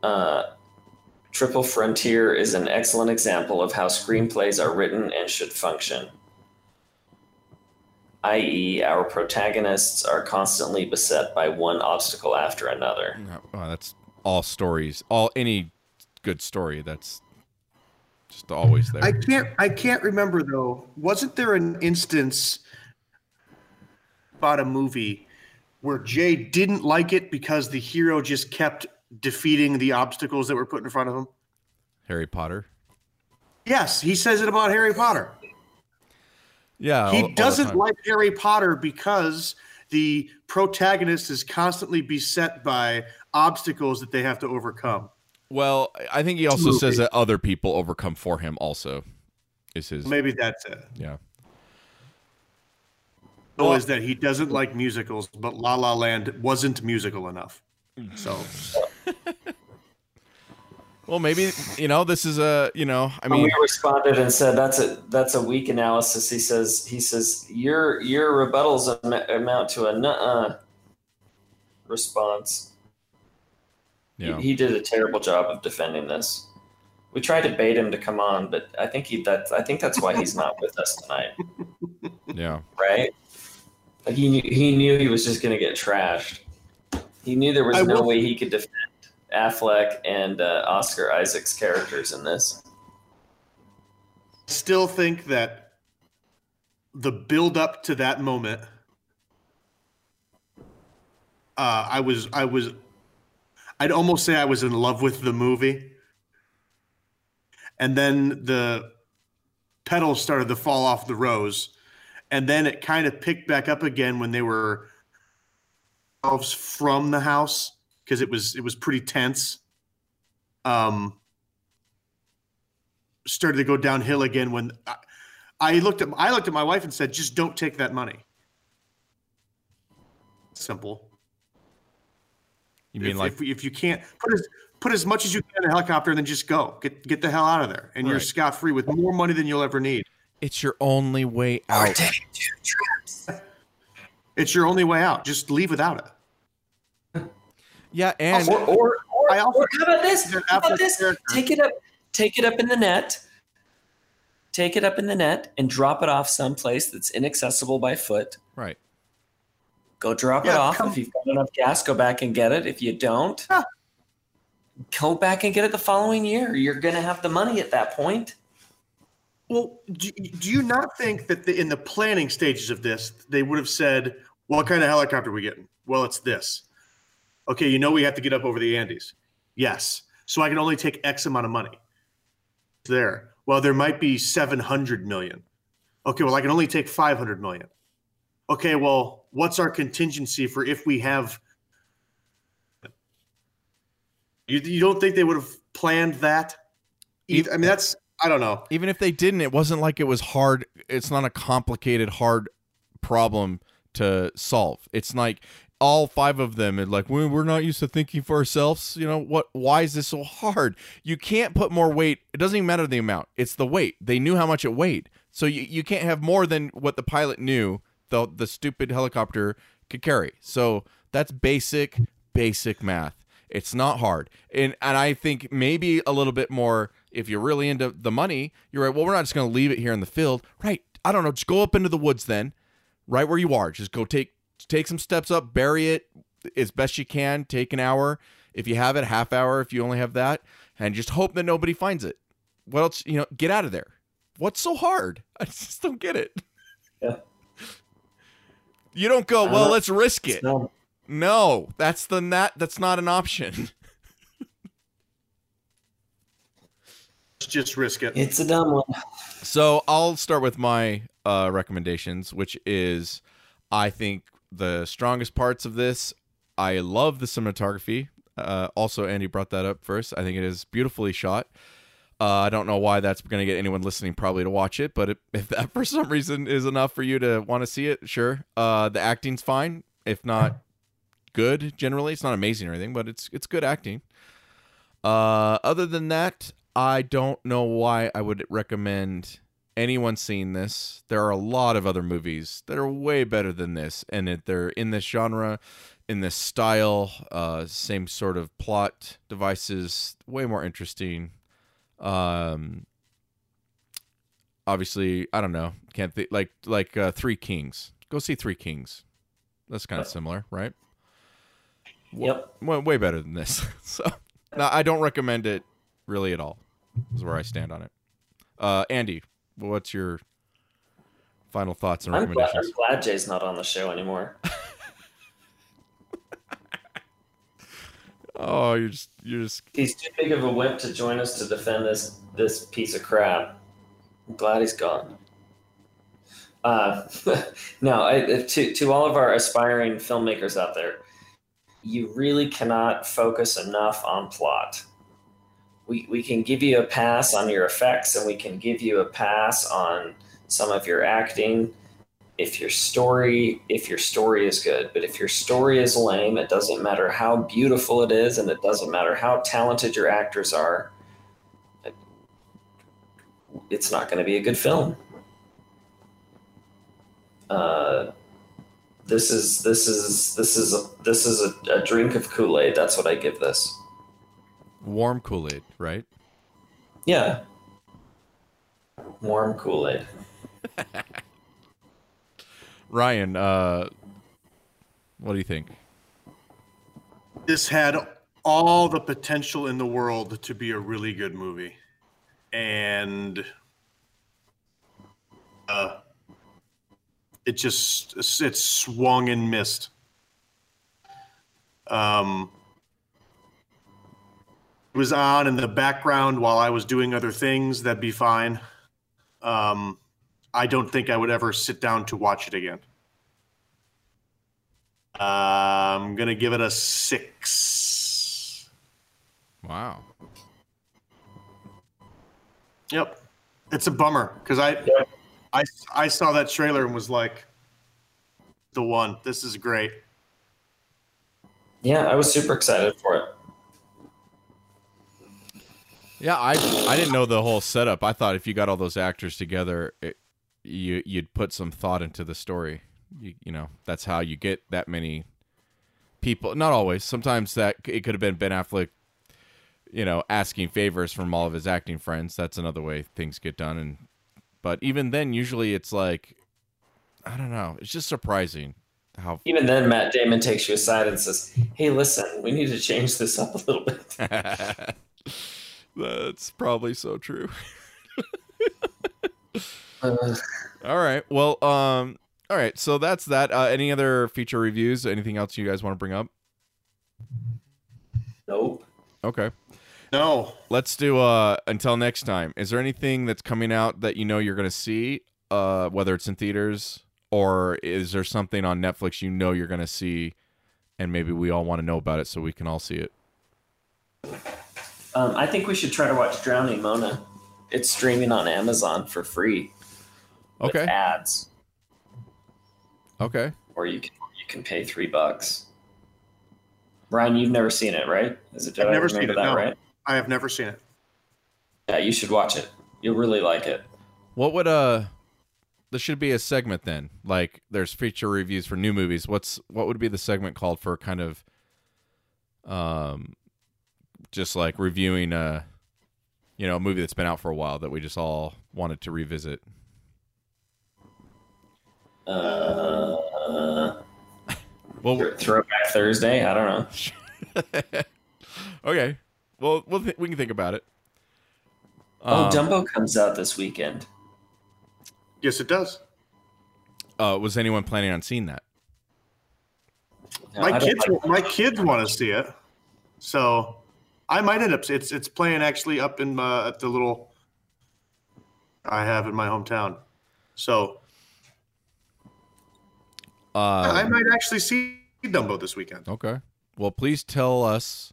uh, Triple Frontier is an excellent example of how screenplays are written and should function. I.e., our protagonists are constantly beset by one obstacle after another. Oh, that's all stories. All any good story. That's just always there. I can't. I can't remember though. Wasn't there an instance about a movie where Jay didn't like it because the hero just kept defeating the obstacles that were put in front of him? Harry Potter. Yes, he says it about Harry Potter. Yeah, all- all he doesn't time. like Harry Potter because the protagonist is constantly beset by obstacles that they have to overcome. Well, I think he also says that other people overcome for him. Also, is his Maybe that's it. yeah. Oh, Well- is that he doesn't like musicals, but La La Land wasn't musical enough. So Well, maybe you know this is a you know I When mean we responded and said that's a that's a weak analysis. He says he says your your rebuttals am- amount to a nuh response. Yeah He, did a terrible job of defending this. We tried to bait him to come on, but I think he that I think that's why he's not with us tonight, yeah right? Like he knew, he knew he was just going to get trashed. He knew there was I no will- way he could defend Affleck and uh, Oscar Isaac's characters in this. still think that the build up to that moment uh, I was I was I'd almost say I was in love with the movie. And then the petals started to fall off the rose. And then it kind of picked back up again when they were from the house because it was it was pretty tense. Um started to go downhill again when I, I looked at I looked at my wife and said, "Just don't take that money." Simple. you mean if, like if, if you can't put as put as much as you can in a helicopter and then just go get get the hell out of there, and you're Right. scot free with more money than you'll ever need. it's your only way out? It's your only way out. Just leave without it. Yeah, oh, and or, or, or, I also or how about this? How about this? character- Take it up, take it up in the net. Take it up in the net and drop it off someplace that's inaccessible by foot. right. Go drop it off. come- If you've got enough gas, go back and get it. If you don't, Yeah. go back and get it the following year. You're going to have the money at that point. Well, do, do you not think that the, in the planning stages of this, they would have said, "What kind of helicopter are we getting?" Well, it's this. Okay, you know we have to get up over the Andes. Yes, so I can only take X amount of money. There. Well, there might be seven hundred million. Okay, well I can only take five hundred million. Okay, well, what's our contingency for if we have? You, you don't think they would have planned that? Either, I mean, that's I don't know. Even if they didn't, it wasn't like it was hard. It's not a complicated, hard problem to solve. It's like all five of them and like we- we're not used to thinking for ourselves you know what why is this so hard? You can't put more weight it doesn't even matter the amount it's the weight they knew how much it weighed. So you, you can't have more than what the pilot knew the the stupid helicopter could carry. So that's basic basic math. It's not hard. And and i think maybe a little bit more if you're really into the money you're right well we're not just going to leave it here in the field. Right i don't know just go up into the woods then right where you are just go take take some steps up bury it as best you can take an hour if you have it half hour if you only have that and just hope that nobody finds it what else you know get out of there what's so hard i just don't get it Yeah. You don't go, well, let's risk it. No, No, that's the not that's not an option. Let's just risk it. it's a dumb one. So I'll start with my uh, recommendations, which is I think the strongest parts of this. I love the cinematography. Uh, also, Andy brought that up first. I think it is beautifully shot. Uh, I don't know why that's going to get anyone listening probably to watch it, but if, if that for some reason is enough for you to want to see it, sure. Uh, the acting's fine, if not good. Generally, it's not amazing or anything, but it's it's good acting. Uh, other than that, I don't know why I would recommend anyone seeing this. There are a lot of other movies that are way better than this, and that they're in this genre, in this style, uh, same sort of plot devices, way more interesting. Um, obviously, I don't know, can't think like like uh, Three Kings. Go see Three Kings. That's kind of similar, right? Yep. way, way better than this. so no, I don't recommend it really at all. Is where I stand on it. Uh, Andy, what's your final thoughts and I'm glad, I'm recommendations? glad Jay's not on the show anymore. Oh, you're just you're just He's too big of a wimp to join us to defend this this piece of crap. I'm glad he's gone. Uh, no, I, to to all of our aspiring filmmakers out there, you really cannot focus enough on plot. We we can give you a pass on your effects, and we can give you a pass on some of your acting. If your story if your story is good but if your story is lame it doesn't matter how beautiful it is and it doesn't matter how talented your actors are it's not going to be a good film. Uh, this is this is this is a, this is a, a drink of kool-aid. That's what i give this warm Kool Aid, right? yeah warm kool-aid Ryan, uh, what do you think? This had all the potential in the world to be a really good movie, and uh, it just it swung and missed. Um, it was on in the background while I was doing other things. That'd be fine. Um, I don't think I would ever sit down to watch it again. Uh, I'm gonna give it a six. Wow. Yep, it's a bummer because I, Yeah. I, I saw that trailer and was like, the one. This is great. yeah i was super excited for it Yeah, I I didn't know the whole setup. I thought if you got all those actors together, it, you you'd put some thought into the story. You, you know, that's how you get that many people. Not always. Sometimes that it could have been Ben Affleck, you know, asking favors from all of his acting friends. That's another way things get done. And but even then, usually it's like, I don't know. It's just surprising how Even then, Matt Damon takes you aside and says, "Hey, listen, we need to change this up a little bit." That's probably so true. Uh, All right. Well, um, all right. So that's that. Uh, any other feature reviews? Anything else you guys want to bring up? nope. Okay. No, Let's do. Uh, until next time. Is there anything that's coming out that you know you're going to see? Uh, whether it's in theaters or is there something on Netflix you know you're going to see, and maybe we all want to know about it so we can all see it. Um, I think we should try to watch Drowning Mona. It's streaming on Amazon for free with Okay. ads, Okay. or you can you can pay three bucks. Ryan, you've never seen it, right? Is it? I've I never remember seen it, that no. right? I have never seen it. Yeah, you should watch it. You'll really like it. What would uh there should be a segment then. Like there's feature reviews for new movies. What's what would be the segment called for kind of um just like reviewing a you know, a movie that's been out for a while that we just all wanted to revisit. Uh, Well, Th- Throwback Thursday. I don't know. okay. Well, we'll th- we can think about it. Oh, Um, Dumbo comes out this weekend. Yes, it does. uh, was anyone planning on seeing that? No, my kids, like- my kids want to see it, so I might end up. It's it's playing actually up in uh, at the little I have in my hometown, so I Uh, might actually see Dumbo this weekend. okay. Well, please tell us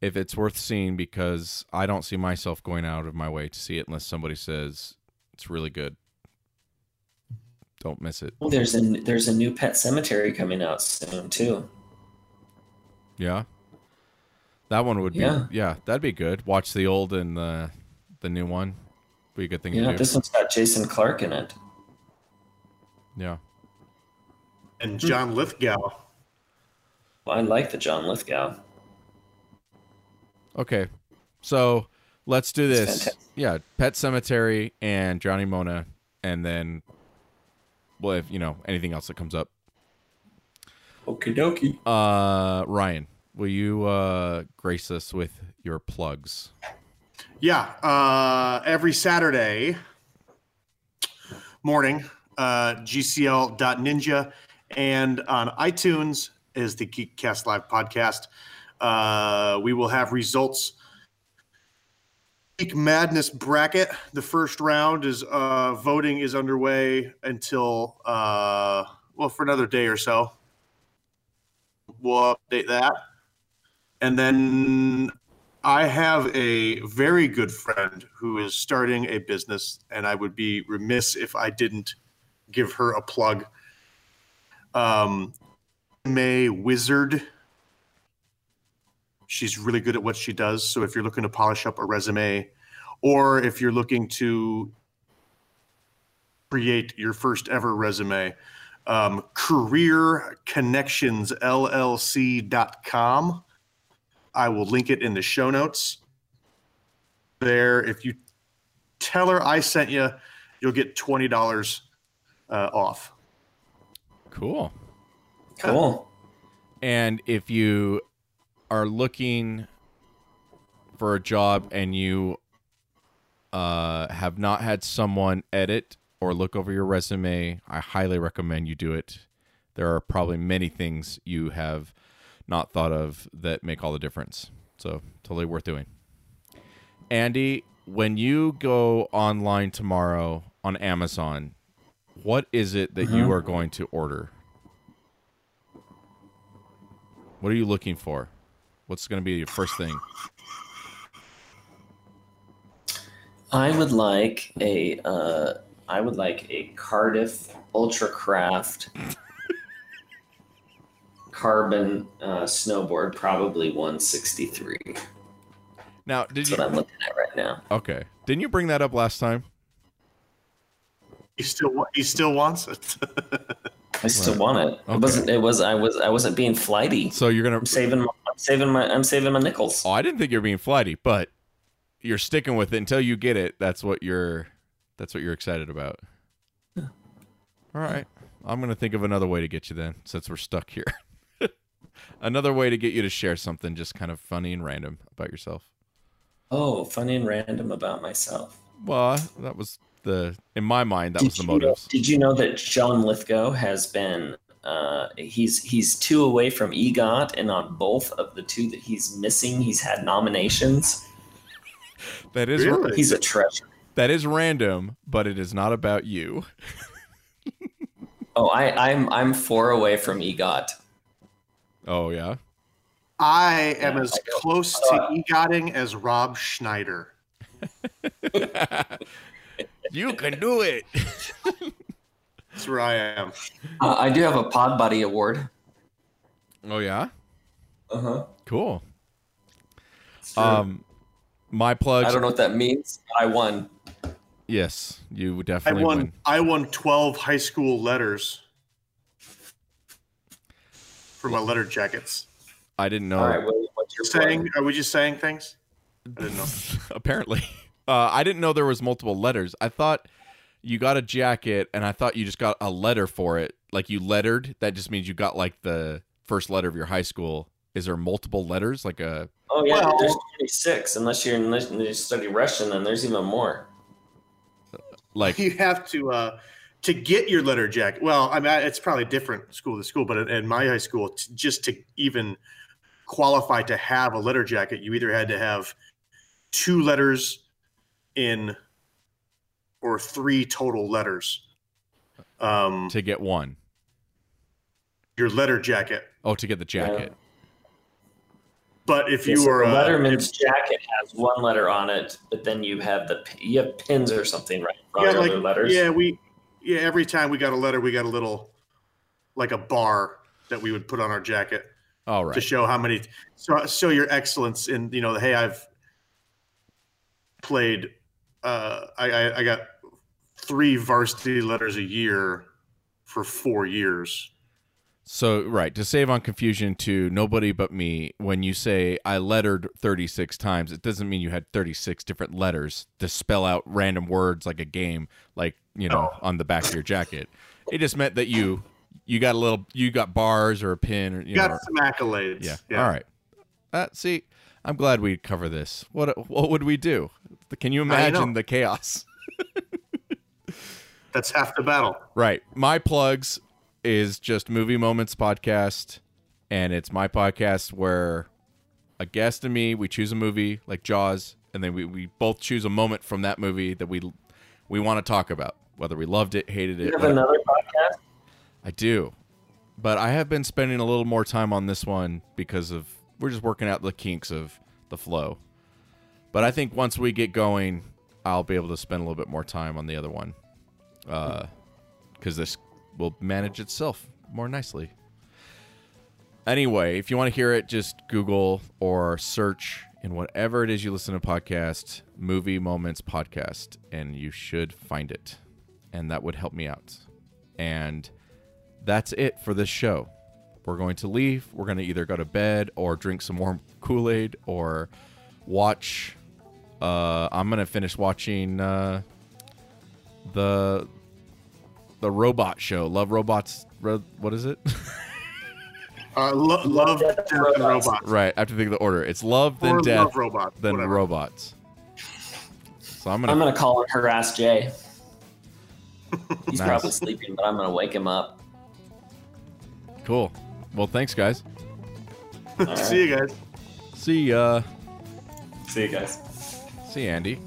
if it's worth seeing because I don't see myself going out of my way to see it unless somebody says it's really good. Don't miss it. Well, there's a there's a new Pet Sematary coming out soon too. Yeah. That one would be Yeah. yeah, that'd be good. Watch the old and the the new one. Be a good thing Yeah, to do. this one's got Jason Clarke in it. yeah. And John Lithgow. Well, I like the John Lithgow. Okay. So let's do this. Yeah, Pet Sematary and Drowning Mona and then well if you know anything else that comes up. Okie dokie. Uh Ryan, will you uh grace us with your plugs? Yeah, uh, every Saturday morning, uh, GCL.ninja, and on iTunes is the Geekcast Live podcast. Uh, we will have results. Geek Madness bracket. The first round is uh, voting is underway until uh, well for another day or so. We'll update that, and then I have a very good friend who is starting a business, and I would be remiss if I didn't give her a plug. Um, May Wizard. She's really good at what she does. So if you're looking to polish up a resume, or if you're looking to create your first ever resume, um, careerconnectionsllc.com. I will link it in the show notes. There, if you tell her I sent you, you'll get twenty dollars uh, off. Cool. Cool. And if you are looking for a job and you uh, have not had someone edit or look over your resume, I highly recommend you do it. There are probably many things you have not thought of that make all the difference. So, totally worth doing. Andy, when you go online tomorrow on Amazon, what is it that you are going to order? What are you looking for? What's going to be your first thing? I would like a uh, I would like a Cardiff Ultra Craft carbon uh, snowboard, probably 163. Now, did That's you? what I'm looking at right now. Okay, didn't you bring that up last time? He still wa- he still wants it. I still Right. want it. Okay. It wasn't. It was. I was. I wasn't being flighty. So you're gonna? I'm saving. My, I'm saving my. I'm saving my nickels. Oh, I didn't think you were being flighty, but you're sticking with it until you get it. That's what you're. That's what you're excited about. All right, I'm gonna think of another way to get you then, since we're stuck here. another way to get you to share something just kind of funny and random about yourself. Oh, funny and random about myself. Well, that was the in my mind that Did was the motive. know- did you know that John Lithgow has been? Uh, he's he's two away from EGOT, and on both of the two that he's missing, he's had nominations. That is Really? He's a treasure. that is random, but it is not about you. Oh, I, I'm I'm four away from EGOT. Oh yeah. I am Yeah, as I close I to egotting as Rob Schneider. you can do it. That's where I am. Uh, I do have a Pod Buddy award. Oh yeah. Uh huh. Cool. Um, my plug. I don't know what that means. but I won. Yes, you would I definitely won. win. I won twelve high school letters for my letter jackets. I didn't know. All right, William, what's your Saying, plug? are we just saying things? I didn't know. Apparently, uh, I didn't know there was multiple letters. I thought you got a jacket, and I thought you just got a letter for it. Like you lettered. That just means you got like the first letter of your high school. Is there multiple letters? Like a Oh yeah, Well- there's 26. Unless you're unless you study Russian, then there's even more. like You have to. Uh, to get your letter jacket. Well, I mean, it's probably different school to school, but in, in my high school, t- just to even qualify to have a letter jacket, you either had to have two letters in or three total letters. Um, to get one. your letter jacket. Oh, to get the jacket. But if Yeah, you so were the uh, Letterman's jacket has one letter on it, but then you have the you have pins or something right on yeah, your like letters. yeah, we yeah every time we got a letter, we got a little like a bar that we would put on our jacket All to show how many so show your excellence in you know hey I've played uh I I, I got three varsity letters a year for four years. So, right, to save on confusion to nobody but me, when you say I lettered 36 times, it doesn't mean you had 36 different letters to spell out random words like a game, like, you know, on the back of your jacket. It just meant that you you got a little you got bars or a pin or you got know, some accolades. yeah. All right. Uh, see, I'm glad we cover this. What what would we do? Can you imagine the chaos? That's half the battle. Right. My plugs is just Movie Moments podcast, and it's my podcast where a guest and me we choose a movie like Jaws, and then we, we both choose a moment from that movie that we we want to talk about, whether we loved it, hated You it. have what- another podcast. I do, but I have been spending a little more time on this one because of we're just working out the kinks of the flow. But I think once we get going, I'll be able to spend a little bit more time on the other one, uh, because this will manage itself more nicely. Anyway, if you want to hear it, just Google or search in whatever it is you listen to podcast, Movie Moments Podcast, and you should find it. And that would help me out. And that's it for this show. We're going to leave. We're going to either go to bed or drink some warm Kool Aid or watch. Uh, I'm going to finish watching uh, the the robot show, Love Robots. Ro- what is it? Uh, lo- love, Death death, and and Robots. robots. right. I have to think of the order. It's Love, then or Death, love robots. then whatever. Robots. So I'm gonna. I'm gonna call and harass Jay. He's Nice. probably sleeping, but I'm gonna wake him up. cool. Well, thanks, guys. All right. See you guys. See ya. See you guys. See you, Andy.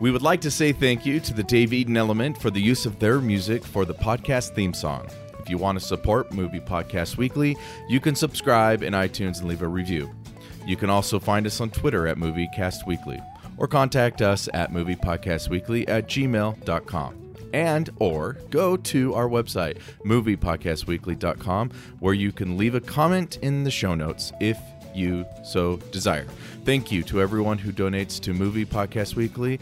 We would like to say thank you to the Dave Eden Element for the use of their music for the podcast theme song. If you want to support Movie Podcast Weekly, you can subscribe in iTunes and leave a review. You can also find us on Twitter at MovieCast Weekly or contact us at moviepodcastweekly at gmail.com and or go to our website moviepodcastweekly.com where you can leave a comment in the show notes if you so desire thank you to everyone who donates to movie podcast weekly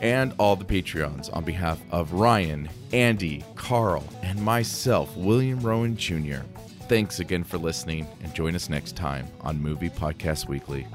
and all the patreons on behalf of ryan andy Karl and myself william rowan jr thanks again for listening and join us next time on movie podcast weekly